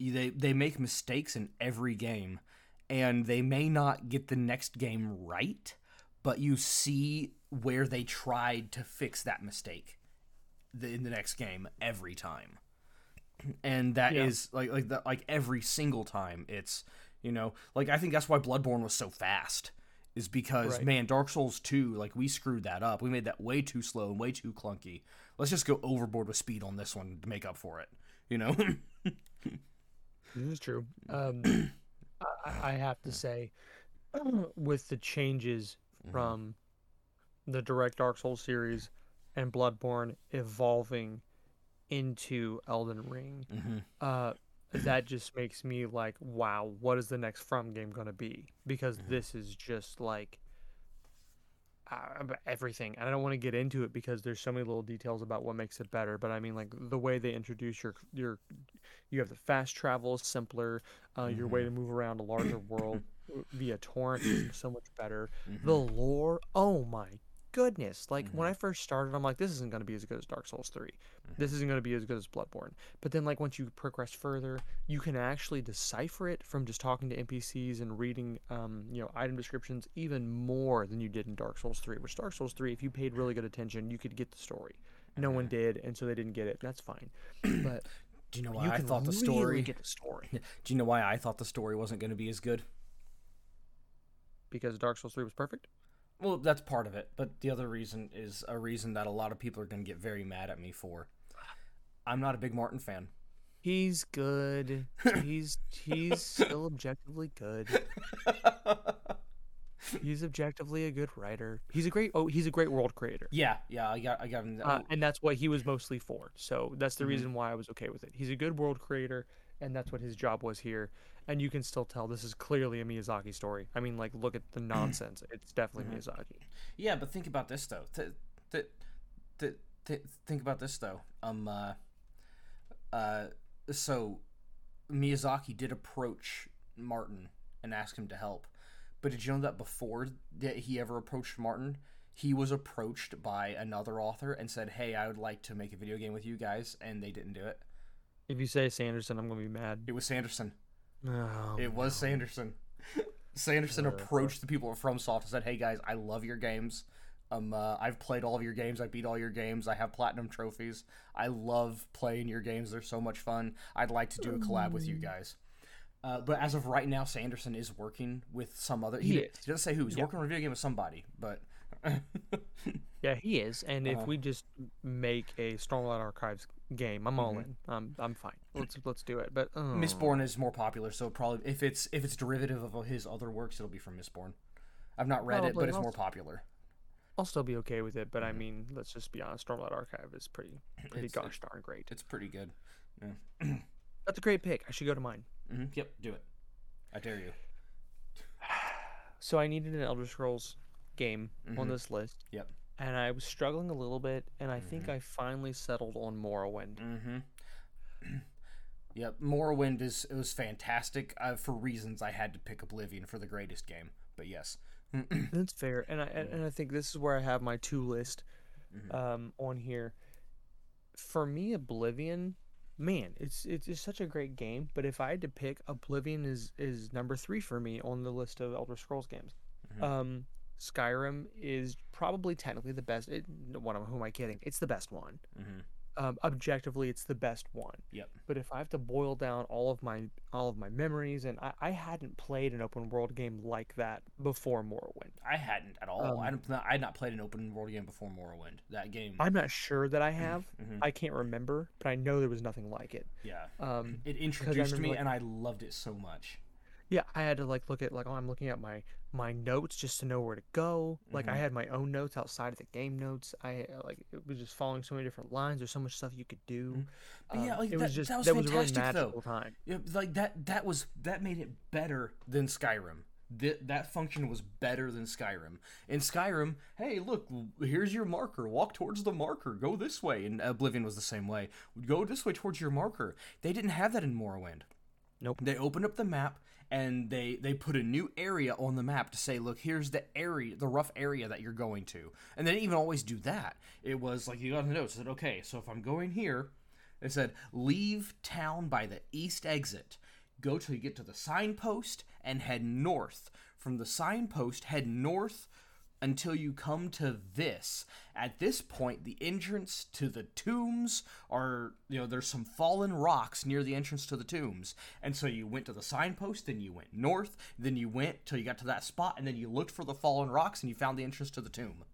Speaker 2: they they make mistakes in every game, and they may not get the next game right, but you see where they tried to fix that mistake in the next game every time and that is
Speaker 1: Yeah.
Speaker 2: like like that like every single time it's you know like i think that's why bloodborne was so fast is because
Speaker 1: Right.
Speaker 2: man dark souls 2 like we screwed that up we made that way too slow and way too clunky let's just go overboard with speed on this one to make up for it you know
Speaker 1: This is true.
Speaker 3: Um, I, I have to say,
Speaker 1: With the changes
Speaker 2: Mm-hmm.
Speaker 1: from the direct Dark Souls series and Bloodborne evolving into Elden Ring,
Speaker 2: Mhm.
Speaker 1: uh, that just makes me like, wow, what is the next From game gonna be? Because
Speaker 2: Mm-hmm.
Speaker 1: this is just like uh, everything. And I don't want to get into it because there's so many little details about what makes it better. But I mean, like the way they introduce your your, you have the fast travel, simpler, uh, your
Speaker 2: Mm-hmm.
Speaker 1: way to move around a larger world via torrent is so much better.
Speaker 2: Mm-hmm.
Speaker 1: The lore, oh my goodness! Like when I first started, I'm like, this isn't going to be as good as Dark Souls 3. This isn't going to be as good as Bloodborne. But then, like once you progress further, you can actually decipher it from just talking to NPCs and reading, um, you know, item descriptions even more than you did in Dark Souls 3. Which Dark Souls 3, if you paid really good attention, you could get the story. No one did, and so they didn't get it. That's fine. But
Speaker 2: do you know why
Speaker 1: you
Speaker 2: i thought the story?
Speaker 1: really get the story
Speaker 2: do you know why i thought the story wasn't going to be as good
Speaker 1: because Dark Souls 3 was perfect.
Speaker 2: Well, that's part of it, but the other reason is a reason that a lot of people are going to get very mad at me for. I'm not a big Martin fan.
Speaker 1: He's good. He's he's still objectively good. He's objectively a good writer. He's a great oh he's a great world creator.
Speaker 2: yeah, yeah, I got, I got him.
Speaker 1: Uh, and that's what he was mostly for. So that's the
Speaker 2: Mhm.
Speaker 1: reason why I was okay with it. He's a good world creator, and that's what his job was here. And you can still tell this is clearly a Miyazaki story. I mean, like, look at the nonsense. It's definitely Miyazaki.
Speaker 2: yeah, but think about this though. Th- th- th- th- think about this though. Um, uh, uh, so Miyazaki did approach Martin and ask him to help, but did you know that before that he ever approached Martin, he was approached by another author and said, "Hey, I would like to make a video game with you guys," and they didn't do it.
Speaker 1: If you say Sanderson, I'm gonna be mad.
Speaker 2: It was Sanderson.
Speaker 1: Oh,
Speaker 2: It was Sanderson. Sanderson approached the people at FromSoft and said, "Hey guys, I love your games. Um, uh, I've played all of your games. I beat all your games. I have platinum trophies. I love playing your games. They're so much fun. I'd like to do a collab with you guys." Uh, but as of right now, Sanderson is working with some other. He,
Speaker 1: He
Speaker 2: he doesn't say who. He's
Speaker 1: Yeah.
Speaker 2: working on a video game with somebody, but
Speaker 1: Yeah, he is. And
Speaker 2: Uh-huh.
Speaker 1: if we just make a Stormlight Archives game, I'm all
Speaker 2: Mhm.
Speaker 1: in. I'm I'm fine. Let's let's do it. But uh,
Speaker 2: Mistborn is more popular, so probably if it's if it's derivative of his other works, it'll be from Mistborn. I've not read it, but it's
Speaker 1: I'll-
Speaker 2: more popular.
Speaker 1: I'll still be okay with it. But
Speaker 2: Mm-hmm.
Speaker 1: I mean, let's just be honest. Stormlight Archive is pretty pretty
Speaker 2: It's-
Speaker 1: gosh darn great.
Speaker 2: It's pretty good.
Speaker 1: That's a great pick. I should go to mine.
Speaker 2: hmm Yep, do it. I dare you.
Speaker 1: So I needed an Elder Scrolls game on
Speaker 2: Mhm.
Speaker 1: this list.
Speaker 2: Yep.
Speaker 1: And I was struggling a little bit, and I
Speaker 2: Mm-hmm.
Speaker 1: think I finally settled on Morrowind.
Speaker 2: Mm-hmm. yep, Morrowind is it was fantastic uh, for reasons I had to pick Oblivion for the greatest game. But yes,
Speaker 1: That's fair, and I and and I think this is where I have my two list
Speaker 2: Mhm.
Speaker 1: um, on here. For me, Oblivion, man, it's it's just such a great game. But if I had to pick, Oblivion is is number three for me on the list of Elder Scrolls games.
Speaker 2: Mhm.
Speaker 1: Um, Skyrim is probably technically the best. It, what am who am I kidding? It's the best one.
Speaker 2: mm-hmm.
Speaker 1: Um, objectively, it's the best one.
Speaker 2: Yep.
Speaker 1: But if I have to boil down all of my all of my memories, and I, I hadn't played an open world game like that before Morrowind.
Speaker 2: I hadn't at all.
Speaker 1: Um,
Speaker 2: I, hadn't, I had not played an open world game before Morrowind. That game,
Speaker 1: I'm not sure that I have.
Speaker 2: Mhm.
Speaker 1: I can't remember, but I know there was nothing like it.
Speaker 2: yeah,
Speaker 1: Um,
Speaker 2: it introduced me,
Speaker 1: like-
Speaker 2: and I loved it so much.
Speaker 1: Yeah, I had to like look at like oh, I'm looking at my my notes just to know where to go. Like I
Speaker 2: Mhm.
Speaker 1: had my own notes outside of the game notes. I uh, like it was just following so many different lines. There's so much stuff you could do.
Speaker 2: But yeah,
Speaker 1: Um,
Speaker 2: like
Speaker 1: it
Speaker 2: that,
Speaker 1: was just
Speaker 2: that was
Speaker 1: that was a really
Speaker 2: fantastic though.
Speaker 1: magical time.
Speaker 2: Yeah, like that that was that made it better than Skyrim Th- that function was better than Skyrim. In Skyrim, hey, look, here's your marker. Walk towards the marker. Go this way. And Oblivion was the same way. Go this way towards your marker. They didn't have that in Morrowind.
Speaker 1: Nope.
Speaker 2: They opened up the map and they they put a new area on the map to say, look, here's the area, the rough area that you're going to. And they didn't even always do that. It was like you got the notes. Said, okay, so if I'm going here, it said leave town by the east exit. Go till you get to the signpost and head north. From the signpost, head north until you come to this. At this point, the entrance to the tombs are, you know, there's some fallen rocks near the entrance to the tombs. And so you went to the signpost, then you went north, then you went till you got to that spot, and then you looked for the fallen rocks and you found the entrance to the tomb.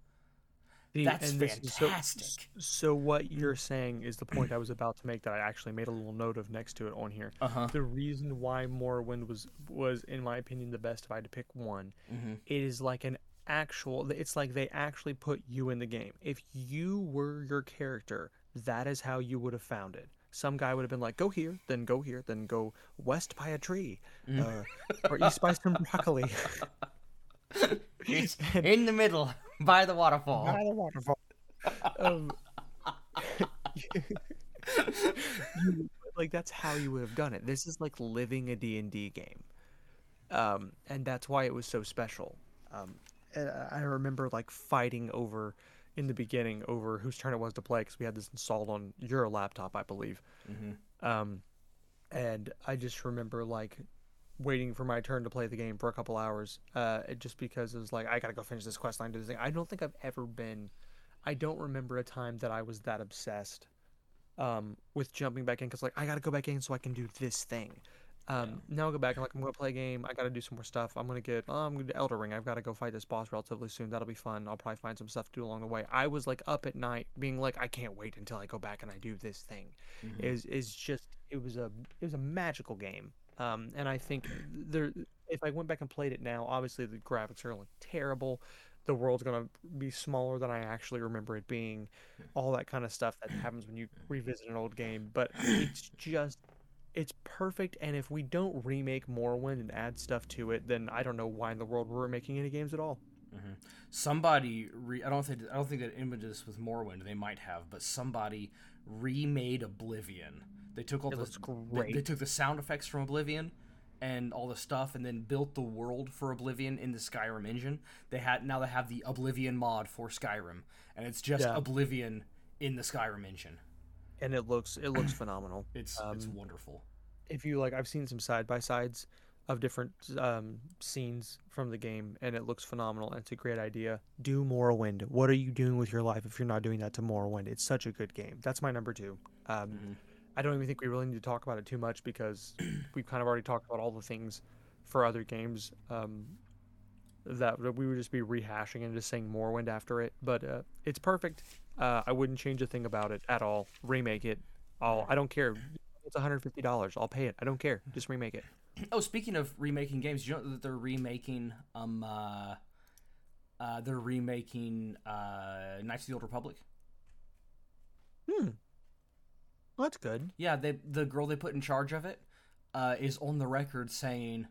Speaker 1: See,
Speaker 2: That's
Speaker 1: this so-
Speaker 2: fantastic.
Speaker 1: So, what you're saying is the point I was about to make that I actually made a little note of next to it on here.
Speaker 2: Uh huh.
Speaker 1: The reason why Morrowind was was, in my opinion, the best if I had to pick one,
Speaker 2: Mhm.
Speaker 1: it is like an actual. It's like they actually put you in the game. If you were your character, that is how you would have found it. Some guy would have been like, "Go here, then go here, then go west by a tree, uh, or east by some broccoli."
Speaker 2: It's in the middle by the waterfall.
Speaker 1: by the waterfall. um, you- like that's how you would have done it. This is like living a D and D game, um, and that's why it was so special. Um, and I I remember like fighting over in the beginning over whose turn it was to play because we had this installed on your laptop, I believe.
Speaker 2: Mhm.
Speaker 1: Um, and I just remember like waiting for my turn to play the game for a couple hours, uh, just because it was like I gotta go finish this quest line, do this thing. I don't think I've ever been. I don't remember a time that I was that obsessed um, with jumping back in because like I gotta go back in so I can do this thing. Um, Now I'll go back and like I'm gonna play a game. I gotta do some more stuff. I'm gonna get. Oh, I'm gonna do Elden Ring. I've got to go fight this boss relatively soon. That'll be fun. I'll probably find some stuff to do along the way. I was like up at night, being like, I can't wait until I go back and I do this thing. Is is just it was a it was a magical game. Um, and I think there, if I went back and played it now, obviously the graphics are like terrible. The world's gonna be smaller than I actually remember it being. All that kind of stuff that happens when you revisit an old game. But it's just it's perfect. And if we don't remake Morrowind and add stuff to it, then I don't know why in the world we're making any games at all. Mm-hmm.
Speaker 2: Somebody, re- I don't think I don't think that imaged this with Morrowind. They might have, but somebody remade Oblivion. They took all
Speaker 1: It
Speaker 2: the they- They, took the sound effects from Oblivion and all the stuff, and then built the world for Oblivion in the Skyrim engine. They had now they have the Oblivion mod for Skyrim, and it's just
Speaker 1: Yeah.
Speaker 2: Oblivion in the Skyrim engine.
Speaker 1: And it looks it looks phenomenal.
Speaker 2: It's it's wonderful.
Speaker 1: if you like i've seen some side by sides of different um, scenes from the game and it looks phenomenal and it's a great idea. Do morrowind. What are you doing with your life if you're not doing that to morrowind? It's such a good game. That's my number two. Um, i don't even think we really need to talk about it too much because we've kind of already talked about all the things for other games um, that that we would just be rehashing and just saying morrowind after it but uh, it's perfect uh, i wouldn't change a thing about it at all. Remake it. I'll, i don't care. It's $150 i'll pay it. I don't care. Just remake it.
Speaker 2: Oh, speaking of remaking games, you know that they're remaking um uh, uh they're remaking uh Knights of the Old Republic.
Speaker 1: well, that's good.
Speaker 2: Yeah, they the girl they put in charge of it uh, is on the record saying,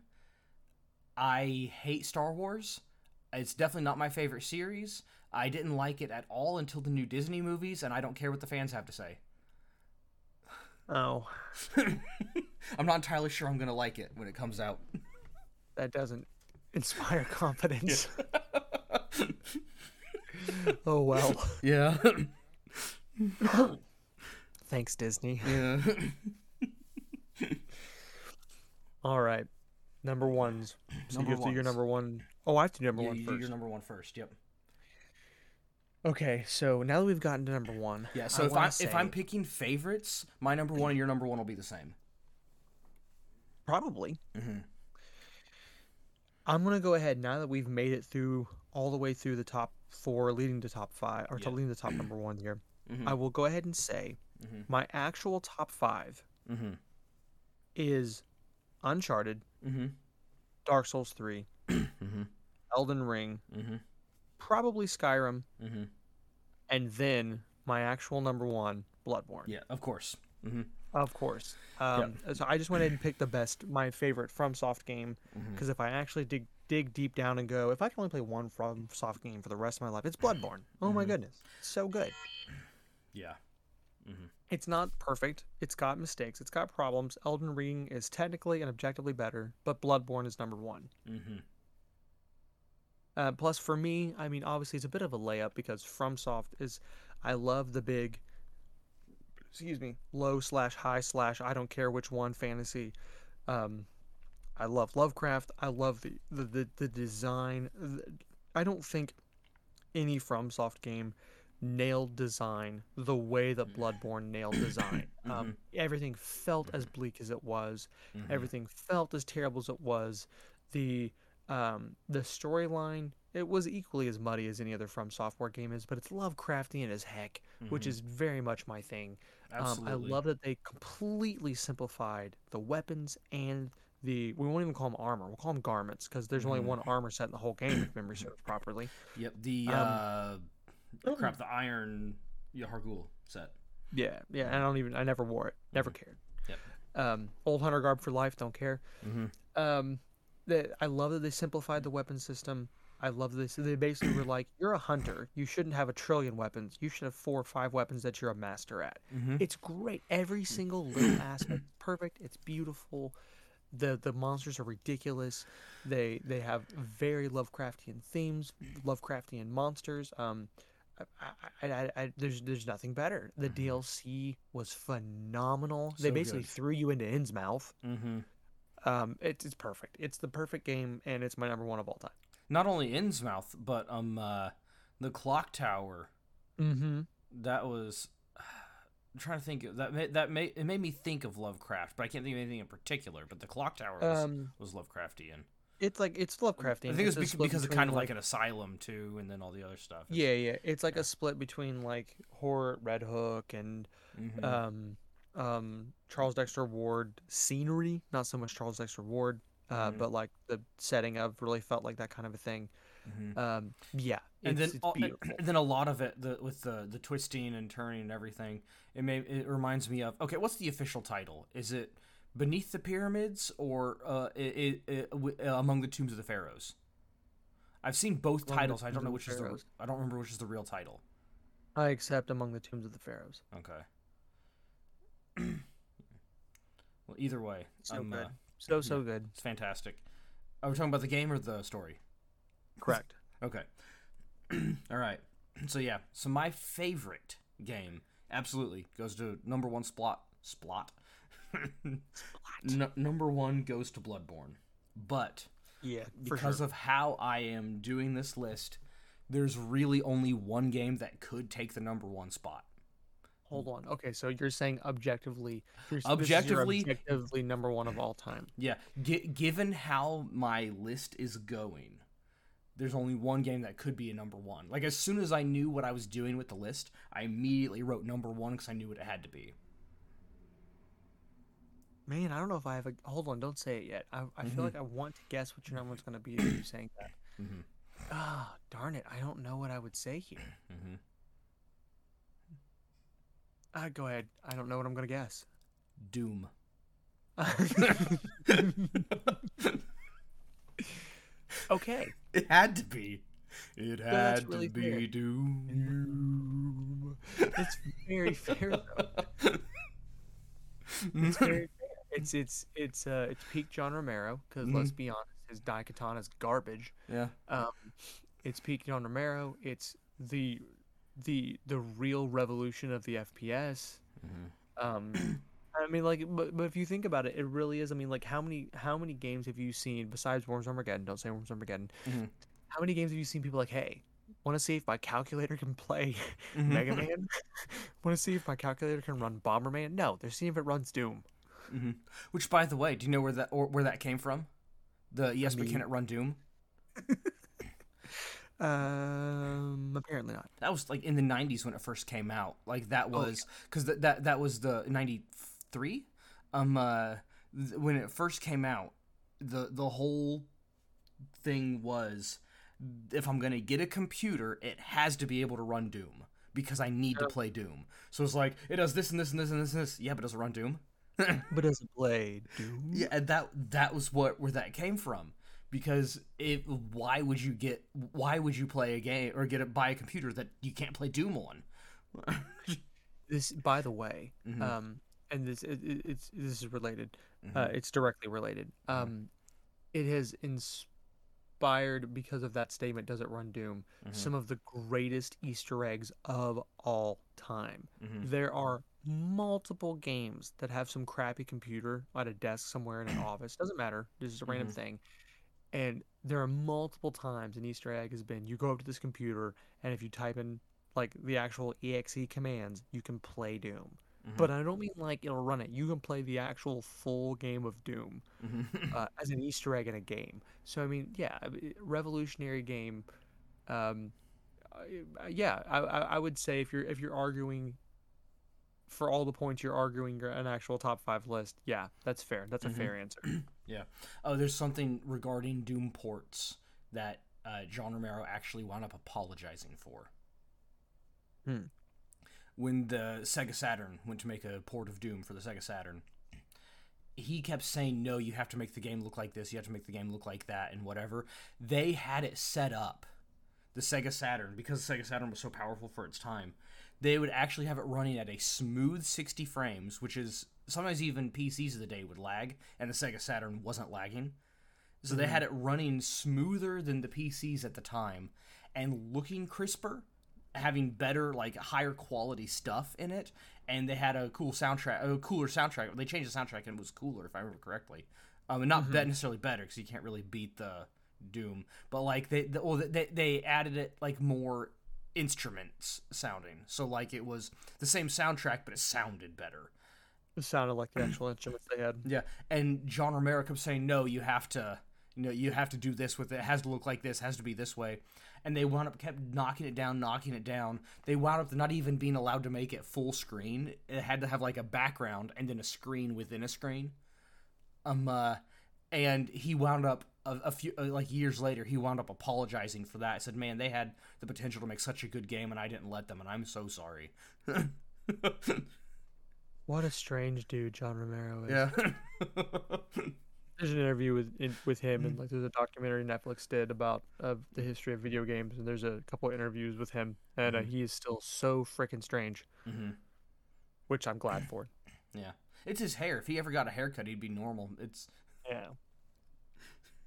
Speaker 2: "I hate Star Wars. It's definitely not my favorite series. I didn't like it at all until the new Disney movies, and I don't care what the fans have to say.
Speaker 1: oh
Speaker 2: I'm not entirely sure I'm gonna like it when it comes out."
Speaker 1: that doesn't inspire confidence oh well
Speaker 2: Yeah,
Speaker 1: thanks disney
Speaker 2: yeah.
Speaker 1: all right number ones so
Speaker 2: Number
Speaker 1: you have to do your
Speaker 2: ones.
Speaker 1: number one oh i have to do number
Speaker 2: yeah
Speaker 1: one
Speaker 2: you
Speaker 1: first
Speaker 2: do your number one first. Yep.
Speaker 1: Okay so now that we've gotten to number one
Speaker 2: Yeah. So
Speaker 1: I
Speaker 2: if I'm if I'm picking favorites, my number one and your number one will be the same.
Speaker 1: probably
Speaker 2: Mm-hmm.
Speaker 1: I'm gonna go ahead now that we've made it through all the way through the top four, leading to top five, or to
Speaker 2: Yeah.
Speaker 1: leading to top number one here.
Speaker 2: Mhm.
Speaker 1: I will go ahead and say
Speaker 2: Mhm.
Speaker 1: my actual top five
Speaker 2: Mm-hmm.
Speaker 1: is Uncharted,
Speaker 2: Mm-hmm.
Speaker 1: Dark Souls three,
Speaker 2: Mm-hmm.
Speaker 1: Elden Ring,
Speaker 2: Mm-hmm.
Speaker 1: Probably Skyrim,
Speaker 2: Mm-hmm.
Speaker 1: and then my actual number one, Bloodborne.
Speaker 2: Yeah, of course. Mm-hmm.
Speaker 1: Of course. Um, So I just went ahead and picked the best, my favorite FromSoft game, because if I actually did dig deep down and go, if I can only play one FromSoft game for the rest of my life, it's Bloodborne. Oh my
Speaker 2: Mhm.
Speaker 1: goodness, it's so good.
Speaker 2: Yeah.
Speaker 1: It's not perfect. It's got mistakes. It's got problems. Elden Ring is technically and objectively better, but Bloodborne is number one.
Speaker 2: Mm-hmm.
Speaker 1: Uh, plus, for me, I mean, obviously, it's a bit of a layup because FromSoft is. I love the big. Excuse me, low slash high slash I don't care which one fantasy. Um, I love Lovecraft. I love the the the, the design. I don't think any FromSoft game nailed design the way that Bloodborne nailed design. Um, everything felt as bleak as it was.
Speaker 2: Mm-hmm.
Speaker 1: Everything felt as terrible as it was. The um, the storyline it was equally as muddy as any other From Software game is, but it's Lovecraftian as heck, which
Speaker 2: Mhm.
Speaker 1: is very much my thing. Um, I love that they completely simplified the weapons and the we won't even call them armor. We'll call them garments because there's only
Speaker 2: Mhm.
Speaker 1: one armor set in the whole game if memory serves properly.
Speaker 2: Yep. The
Speaker 1: Um,
Speaker 2: uh,
Speaker 1: oh.
Speaker 2: crap, the Iron Yahargul set.
Speaker 1: Yeah, yeah. I don't even I never wore it. Never cared.
Speaker 2: Yep.
Speaker 1: Um, old hunter garb for life. Don't care.
Speaker 2: Mm-hmm.
Speaker 1: um that I love that they simplified the weapon system. I love this. They basically were like, "You're a hunter. You shouldn't have a trillion weapons. You should have four or five weapons that you're a master at."
Speaker 2: Mm-hmm.
Speaker 1: It's great. Every single little aspect, is perfect. It's beautiful. the The monsters are ridiculous. They they have very Lovecraftian themes, Lovecraftian monsters. Um, I, I, I, I, there's there's nothing better. The DLC was phenomenal. they basically
Speaker 2: good.
Speaker 1: threw you into Innsmouth.
Speaker 2: Mm-hmm.
Speaker 1: Um, it's it's perfect. It's the perfect game, and it's my number one of all time.
Speaker 2: Not only Innsmouth, but um, uh, the clock tower.
Speaker 1: Mm-hmm.
Speaker 2: That was. I'm trying to think. of- That made, that made it made me think of Lovecraft, but I can't think of anything in particular. But the clock tower was,
Speaker 1: Um,
Speaker 2: was Lovecraftian.
Speaker 1: it's like it's Lovecraftian.
Speaker 2: I think
Speaker 1: it's
Speaker 2: it's because it's kind of like an asylum too, and then all the other stuff. It's-
Speaker 1: yeah, yeah. It's like a split between like horror, at Red Hook, and
Speaker 2: Mhm.
Speaker 1: um, um, Charles Dexter Ward scenery. Not so much Charles Dexter Ward, uh,
Speaker 2: Mhm.
Speaker 1: but like the setting of really felt like that kind of a thing.
Speaker 2: Mhm.
Speaker 1: Um, yeah,
Speaker 2: and then all- and then a lot of it the, with the the twisting and turning and everything it may it reminds me of okay what's the official title is it beneath the pyramids or uh it, it, uh, among the tombs of the pharaohs i've seen both
Speaker 1: Among
Speaker 2: titles i don't know which is the i don't remember which is the real title
Speaker 1: I accept among the tombs of the pharaohs.
Speaker 2: okay well either way
Speaker 1: So
Speaker 2: uh,
Speaker 1: good, so so good.
Speaker 2: it's fantastic are we talking about the game or the story
Speaker 1: Correct.
Speaker 2: Okay. All right. So yeah, so my favorite game absolutely goes to number one splot splot. N- number one goes to Bloodborne, but
Speaker 1: Yeah,
Speaker 2: because
Speaker 1: sure.
Speaker 2: of how I am doing this list, there's really only one game that could take the number one spot.
Speaker 1: Hold on. Okay, so you're saying objectively, you're, this is your
Speaker 2: Objectively-
Speaker 1: objectively number one of all time.
Speaker 2: Yeah, gi- given how my list is going, there's only one game that could be a number one. Like as soon as I knew what I was doing with the list, I immediately wrote number one because I knew what it had to be.
Speaker 1: Man, I don't know if I have a. Hold on, don't say it yet. I, I
Speaker 2: Mhm.
Speaker 1: feel like I want to guess what your number one's going to be if you saying that.
Speaker 2: Mm-hmm.
Speaker 1: Ah, darn it. I don't know what I would say here.
Speaker 2: hmm
Speaker 1: Uh, go ahead. I don't know what I'm going to guess.
Speaker 2: Doom.
Speaker 1: okay.
Speaker 2: It had to be. It had
Speaker 1: really
Speaker 2: to be
Speaker 1: fair.
Speaker 2: Doom.
Speaker 1: That's very fair, though. It's very fair. It's it's it's uh it's peak John Romero because let's be honest, his Daikatana is garbage.
Speaker 2: yeah.
Speaker 1: Um, it's peak John Romero. It's the the the real revolution of the FPS.
Speaker 2: Mhm.
Speaker 1: Um, I mean, like, but but if you think about it, it really is. I mean, like, how many how many games have you seen besides Worms Armageddon? Don't say Worms Armageddon.
Speaker 2: Mhm.
Speaker 1: How many games have you seen people like, hey, want to see if my calculator can play
Speaker 2: Mhm.
Speaker 1: Mega Man? want to see if my calculator can run Bomberman? No, they're seeing if it runs Doom.
Speaker 2: Mhm. Which, by the way, do you know where that or where that came from? The yes, but
Speaker 1: mean-
Speaker 2: can it run Doom?
Speaker 1: Um, apparently not.
Speaker 2: That was like in the '90s when it first came out. Like that
Speaker 1: Oh,
Speaker 2: was because that that that was the '93. Um, uh, th- when it first came out, the the whole thing was if I'm gonna get a computer, it has to be able to run Doom because I need to play Doom. So it's like it does this and this and this and this and this. Yeah, but does it run Doom?
Speaker 1: But it does it play Doom?
Speaker 2: Yeah, that that was what where that came from, because it why would you get why would you play a game or get it buy a computer that you can't play Doom on?
Speaker 1: This, by the way,
Speaker 2: Mhm.
Speaker 1: um, and this it, it- it's this is related.
Speaker 2: Mhm.
Speaker 1: Uh, it's directly related. Um, it has inspired because of that statement. Does it run Doom?
Speaker 2: Mhm.
Speaker 1: Some of the greatest Easter eggs of all time.
Speaker 2: Mhm.
Speaker 1: There are multiple games that have some crappy computer at a desk somewhere in an office. Doesn't matter. This is a random
Speaker 2: Mhm.
Speaker 1: thing. And there are multiple times an Easter egg has been you go up to this computer and if you type in like the actual exe commands, you can play Doom.
Speaker 2: Mhm.
Speaker 1: But I don't mean like it'll run it. You can play the actual full game of Doom
Speaker 2: Mhm.
Speaker 1: uh, as an Easter egg in a game. So I mean, yeah, revolutionary game. Um, yeah, I, I would say if you're if you're arguing for all the points you're arguing an actual top five list, yeah, that's fair. That's a
Speaker 2: Mhm.
Speaker 1: fair answer.
Speaker 2: Yeah. Oh, there's something regarding Doom ports that uh, John Romero actually wound up apologizing for.
Speaker 1: Hmm.
Speaker 2: When the Sega Saturn went to make a port of Doom for the Sega Saturn, he kept saying, "No, you have to make the game look like this. You have to make the game look like that, and whatever." They had it set up, the Sega Saturn, because the Sega Saturn was so powerful for its time. They would actually have it running at a smooth 60 frames, which is sometimes even PCs of the day would lag, and the Sega Saturn wasn't lagging. So they had it running smoother than the PCs at the time and looking crisper, having better, like higher quality stuff in it. And they had a cool soundtrack, a cooler soundtrack. They changed the soundtrack and it was cooler, if I remember correctly. Um, and not be- necessarily better because you can't really beat the Doom, but like they, the, well, they they added it like more instruments sounding. So like it was the same soundtrack, but it sounded better.
Speaker 1: It sounded like the actual instruments they had.
Speaker 2: Yeah, and John Romero kept saying, "No, you have to, you know, you have to do this with it. It has to look like this. Has to be this way." And they wound up kept knocking it down, knocking it down. They wound up not even being allowed to make it full screen. It had to have like a background and then a screen within a screen. Um, uh, and he wound up a, a few uh, like years later. He wound up apologizing for that. I said, "Man, they had the potential to make such a good game, and I didn't let them, and I'm so sorry."
Speaker 1: What a strange dude John Romero is.
Speaker 2: yeah.
Speaker 1: There's an interview with in, with him, and like there's a documentary Netflix did about uh, the history of video games, and there's a couple of interviews with him, and uh,
Speaker 2: Mhm.
Speaker 1: he is still so freaking strange,
Speaker 2: hmm
Speaker 1: which I'm glad for.
Speaker 2: Yeah. It's his hair. If he ever got a haircut, he'd be normal. It's
Speaker 1: Yeah.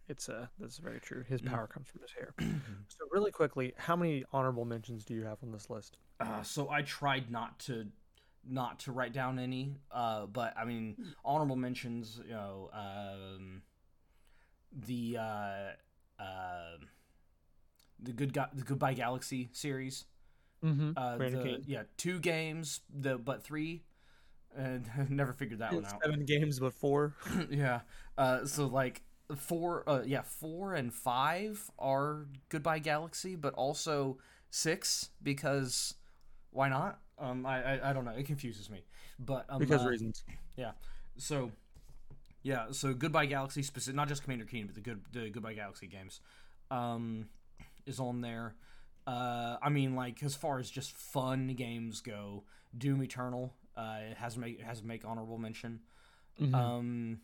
Speaker 1: It's uh that's very true. His
Speaker 2: Mm.
Speaker 1: power comes from his hair. so really quickly, how many honorable mentions do you have on this list?
Speaker 2: uh, so I tried not to not to write down any. Uh, but I mean, honorable mentions. You know, um, the uh, uh, the good Ga- the Goodbye Galaxy series.
Speaker 1: Mm-hmm.
Speaker 2: Uh, the, yeah, two games. The but three. And never figured that one out.
Speaker 1: Seven games, but four.
Speaker 2: yeah. Uh, so like four, uh, yeah, four and five are Goodbye Galaxy, but also six because why not? Um, I, I, I don't know. It confuses me, but um,
Speaker 1: because
Speaker 2: uh,
Speaker 1: reasons. Yeah.
Speaker 2: So yeah, so Goodbye Galaxy specific, not just Commander Keen, but the good the Goodbye Galaxy games, um, is on there. Uh, I mean, like as far as just fun games go, Doom Eternal uh, it has make it has make honorable mention.
Speaker 1: Mhm.
Speaker 2: Um,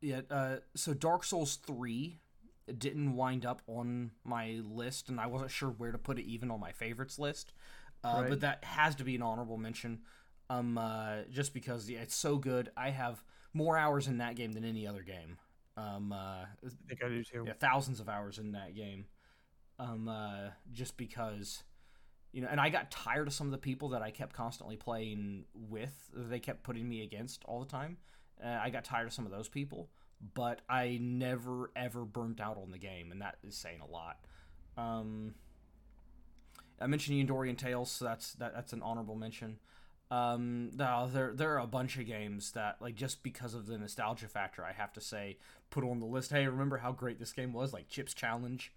Speaker 2: yeah. Uh, so Dark Souls three didn't wind up on my list, and I wasn't sure where to put it, even on my favorites list. Uh,
Speaker 1: Right.
Speaker 2: But that has to be an honorable mention. Um, uh, just because yeah, it's so good. I have more hours in that game than any other game. Um, uh,
Speaker 1: I think I do too.
Speaker 2: yeah, thousands of hours in that game. Um, uh, just because, you know, and I got tired of some of the people that I kept constantly playing with. They kept putting me against all the time. Uh, I got tired of some of those people, but I never ever burnt out on the game, and that is saying a lot. Um, I mentioned Eudorian Tales, so that's that, that's an honorable mention. Um, no, there there are a bunch of games that like just because of the nostalgia factor, I have to say put on the list. Hey, remember how great this game was? Like Chips Challenge.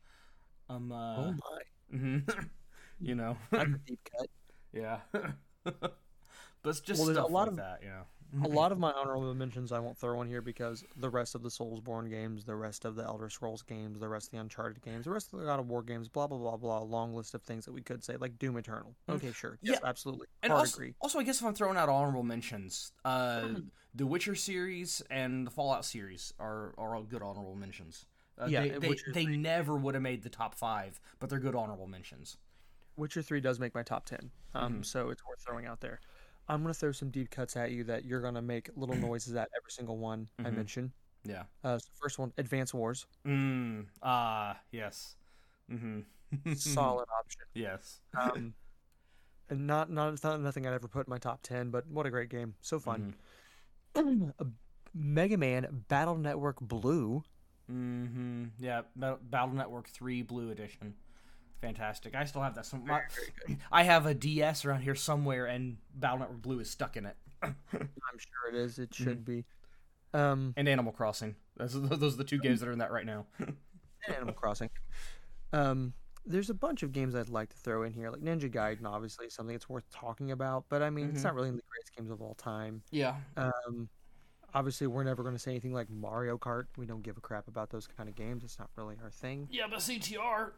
Speaker 2: Um, uh,
Speaker 1: oh my,
Speaker 2: mhm. you know,
Speaker 1: that's a deep cut.
Speaker 2: yeah. but it's just
Speaker 1: Well, there's a lot
Speaker 2: like
Speaker 1: of-
Speaker 2: that, yeah.
Speaker 1: A lot of my honorable mentions I won't throw in here because the rest of the Soulsborne games, the rest of the Elder Scrolls games, the rest of the Uncharted games, the rest of the God of War games, blah blah blah blah, long list of things that we could say, like Doom Eternal. Okay, sure, yes,
Speaker 2: Yeah.
Speaker 1: absolutely,
Speaker 2: And
Speaker 1: hard
Speaker 2: also,
Speaker 1: agree.
Speaker 2: also, I guess if I'm throwing out honorable mentions, uh, the Witcher series and the Fallout series are are all good honorable mentions. Uh,
Speaker 1: Yeah,
Speaker 2: they they, they never would have made the top five, but they're good honorable mentions.
Speaker 1: Witcher Three does make my top ten, um, so it's worth throwing out there. I'm gonna throw some deep cuts at you that you're gonna make little noises at every single one I
Speaker 2: Mhm.
Speaker 1: mention.
Speaker 2: Yeah.
Speaker 1: Uh, so first one, Advance Wars,
Speaker 2: Mm. Ah. yes. Mm-hmm.
Speaker 1: solid option.
Speaker 2: Yes.
Speaker 1: Um, and not not not nothing I'd ever put in my top ten, but what a great game, so fun. A Mega Man Battle Network Blue.
Speaker 2: Mm-hmm. Yeah. Battle Network Three Blue Edition. Fantastic. I still have that. Some, my, I have a DS around here somewhere, and Battle Network Blue is stuck in it.
Speaker 1: I'm sure it is. It should be. Um,
Speaker 2: And Animal Crossing. Those, are- those are the two games that are in that right now.
Speaker 1: and Animal Crossing. Um, there's a bunch of games I'd like to throw in here, like Ninja Gaiden, obviously something that's worth talking about. But I mean, it's
Speaker 2: Mhm.
Speaker 1: not really in the greatest games of all time.
Speaker 2: yeah.
Speaker 1: Um, obviously, we're never going to say anything like Mario Kart. We don't give a crap about those kind of games. It's not really our thing.
Speaker 2: Yeah, but CTR.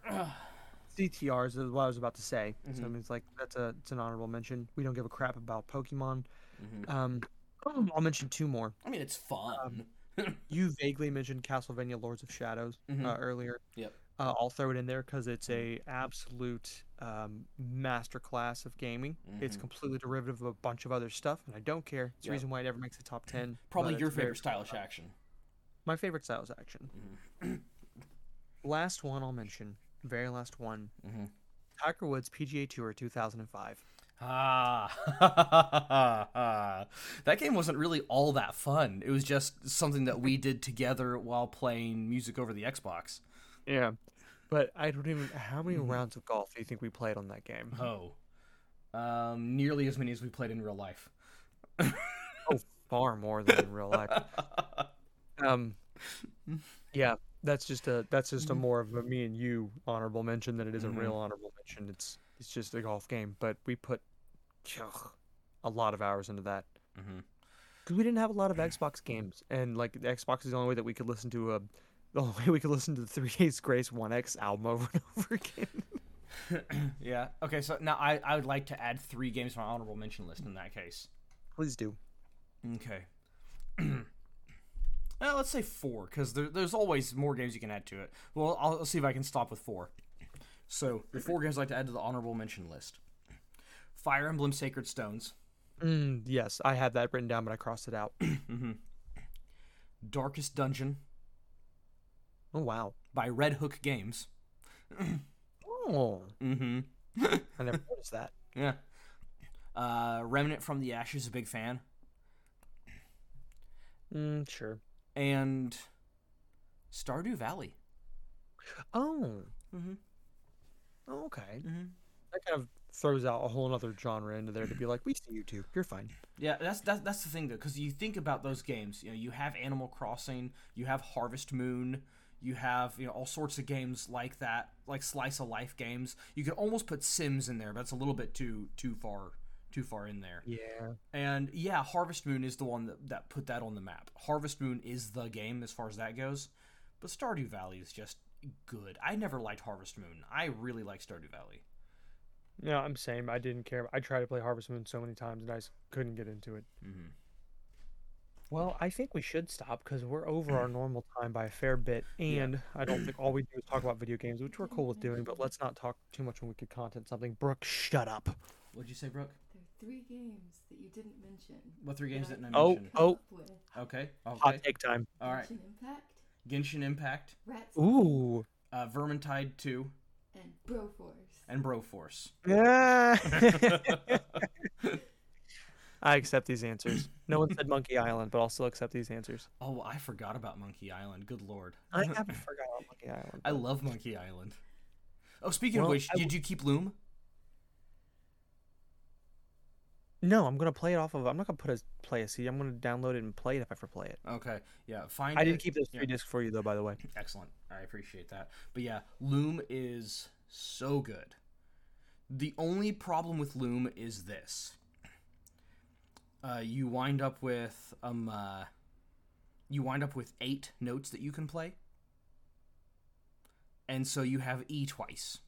Speaker 1: CTRs is what I was about to say. So I
Speaker 2: Mhm.
Speaker 1: mean, it's like that's a it's an honorable mention. We don't give a crap about Pokemon.
Speaker 2: Mhm.
Speaker 1: Um, I'll mention two more.
Speaker 2: I mean, it's fun.
Speaker 1: You vaguely mentioned Castlevania: Lords of Shadows
Speaker 2: Mhm.
Speaker 1: uh, earlier.
Speaker 2: Yep.
Speaker 1: Uh, I'll throw it in there because it's a absolute um, masterclass of gaming. It's
Speaker 2: Mhm.
Speaker 1: completely derivative of a bunch of other stuff, and I don't care. It's the reason why it ever makes the top ten.
Speaker 2: Probably your favorite stylish action.
Speaker 1: My favorite styles action. last one I'll mention. Very last one.
Speaker 2: Mhm.
Speaker 1: Tiger Woods PGA Tour 2005.
Speaker 2: Ah, that game wasn't really all that fun. It was just something that we did together while playing music over the Xbox.
Speaker 1: Yeah. But I don't even. How many
Speaker 2: Mm-hmm.
Speaker 1: rounds of golf do you think we played on that game?
Speaker 2: Oh, um, nearly as many as we played in real life.
Speaker 1: Far more than in real life. Um, yeah, that's just a that's just a mm-hmm. more of a me and you honorable mention than it is a mm-hmm. real honorable mention. It's it's just a golf game, but we put ugh, a lot of hours into that
Speaker 2: mm-hmm.
Speaker 1: because we didn't have a lot of Xbox games, and like the Xbox is the only way that we could listen to a the only way we could listen to the Three Days Grace One X album over and over again.
Speaker 2: yeah. Okay. So now I, I would like to add three games to my honorable mention list in that case.
Speaker 1: Please do.
Speaker 2: Okay. well, let's say four, because there, there's always more games you can add to it. Well, I'll, I'll see if I can stop with four. So, the four games I'd like to add to the honorable mention list Fire Emblem Sacred Stones,
Speaker 1: Mm, yes, I had that written down, but I crossed it out.
Speaker 2: Darkest Dungeon
Speaker 1: Oh wow.
Speaker 2: by Red Hook Games.
Speaker 1: Oh,
Speaker 2: Mm-hmm.
Speaker 1: I never noticed that.
Speaker 2: Yeah. Uh, Remnant from the Ashes, a big fan.
Speaker 1: Mm, sure.
Speaker 2: And Stardew Valley.
Speaker 1: Oh.
Speaker 2: Mhm.
Speaker 1: oh, okay.
Speaker 2: Mhm.
Speaker 1: That kind of throws out a whole other genre into there to be like, we see you too. You're fine.
Speaker 2: Yeah, that's that's that's the thing though, because you think about those games. You know, you have Animal Crossing, you have Harvest Moon, you have you know all sorts of games like that, like slice of life games. You could almost put Sims in there, but it's a little bit too too far too far in there.
Speaker 1: Yeah.
Speaker 2: And yeah, Harvest Moon is the one that, that put that on the map. Harvest Moon is the game as far as that goes, but Stardew Valley is just good. I never liked Harvest Moon. I really like Stardew Valley.
Speaker 1: No, I'm same. I didn't care. I tried to play Harvest Moon so many times and I couldn't get into it.
Speaker 2: Mm-hmm.
Speaker 1: Well, I think we should stop because we're over our normal time by a fair bit, and I don't think all we do is talk about video games, which we're cool with doing. But let's not talk too much when we could content something. Brooke, shut up.
Speaker 2: What'd you say, Brooke?
Speaker 4: There three games that you didn't mention.
Speaker 2: What three games
Speaker 4: that
Speaker 2: didn't I
Speaker 4: I
Speaker 1: Oh,
Speaker 2: mention?
Speaker 1: oh.
Speaker 4: Up with
Speaker 2: Okay.
Speaker 1: Hot take time.
Speaker 2: All right.
Speaker 4: Genshin Impact,
Speaker 2: Genshin Impact,
Speaker 4: Rats,
Speaker 1: Ooh.
Speaker 2: uh, Vermintide 2,
Speaker 4: and Broforce.
Speaker 2: and Broforce.
Speaker 1: Yeah. I accept these answers. No one said Monkey Island, but I'll still accept these answers.
Speaker 2: Oh, I forgot about Monkey Island. Good lord.
Speaker 1: I haven't forgot about Monkey Island.
Speaker 2: I love Monkey Island. Oh, speaking
Speaker 1: Well,
Speaker 2: of which,
Speaker 1: I
Speaker 2: did you keep Loom?
Speaker 1: No, I'm gonna play it off of. I'm not gonna put a play a CD. I'm gonna download it and play it if I ever play it.
Speaker 2: Okay. Yeah, find
Speaker 1: I didn't keep those three
Speaker 2: yeah.
Speaker 1: discs for you though, by the way.
Speaker 2: Excellent. I appreciate that. But yeah, Loom is so good. The only problem with Loom is this. uh, you wind up with um uh, you wind up with eight notes that you can play, and so you have E twice.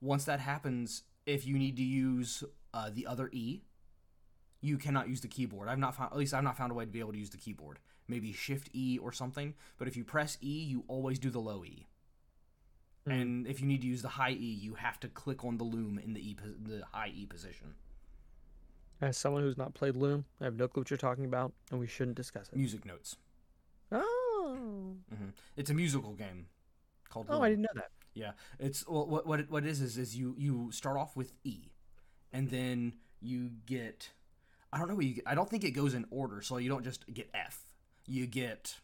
Speaker 2: Once that happens, if you need to use uh, the other E, you cannot use the keyboard. I've not found at least I've not found a way to be able to use the keyboard. Maybe Shift E or something. But if you press E, you always do the low E.
Speaker 3: Hmm.
Speaker 2: And if you need to use the high E, you have to click on the loom in the E the high E position.
Speaker 1: As someone who's not played Loom, I have no clue what you're talking about, and we shouldn't discuss it.
Speaker 2: Music notes.
Speaker 1: Oh,
Speaker 2: hmm It's a musical game called.
Speaker 1: oh, I didn't know that.
Speaker 2: Yeah, it's well, what what it, what it is is is you you start off with E, and then you get, I don't know what you get. I don't think it goes in order, so you don't just get F. You get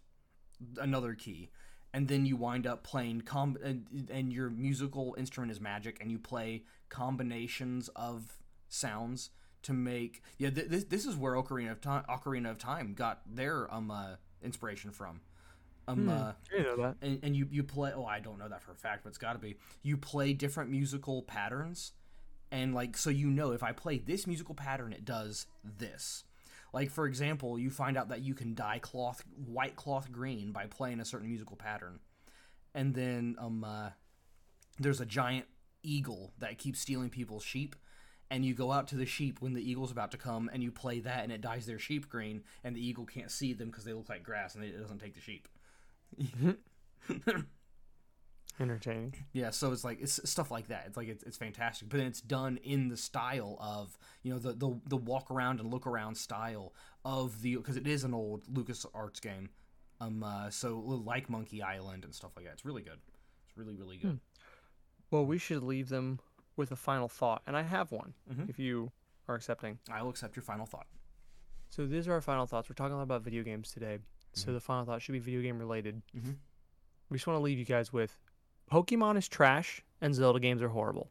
Speaker 2: another key, and then you wind up playing com and, and your musical instrument is magic, and you play combinations of sounds to make yeah. Th- this this is where Ocarina of Time Ocarina of Time got their um uh, inspiration from. Um,
Speaker 1: Hmm.
Speaker 2: uh,
Speaker 1: I didn't know that.
Speaker 2: and, and you you play oh i don't know that for a fact but it's got to be you play different musical patterns and like so you know if i play this musical pattern it does this. Like for example you find out that you can dye cloth white cloth green by playing a certain musical pattern. And then um uh, there's a giant eagle that keeps stealing people's sheep. And you go out to the sheep when the eagle's about to come and you play that and it dyes their sheep green and the eagle can't see them because they look like grass and it doesn't take the sheep
Speaker 1: Entertaining.
Speaker 2: Yeah, so it's like it's stuff like that. It's like it's, it's fantastic, but then it's done in the style of you know the the, the walk around and look around style of the because it is an old Lucas Arts game, um, uh, so like Monkey Island and stuff like that. It's really good. It's really really good.
Speaker 1: Well, we should leave them with a final thought, and I have one.
Speaker 2: Mhm.
Speaker 1: If you are accepting.
Speaker 2: I will accept your final thought.
Speaker 1: So these are our final thoughts. We're talking a lot about video games today. So the final thought should be video game related.
Speaker 2: Mhm.
Speaker 1: We just want to leave you guys with Pokemon is trash and Zelda games are horrible.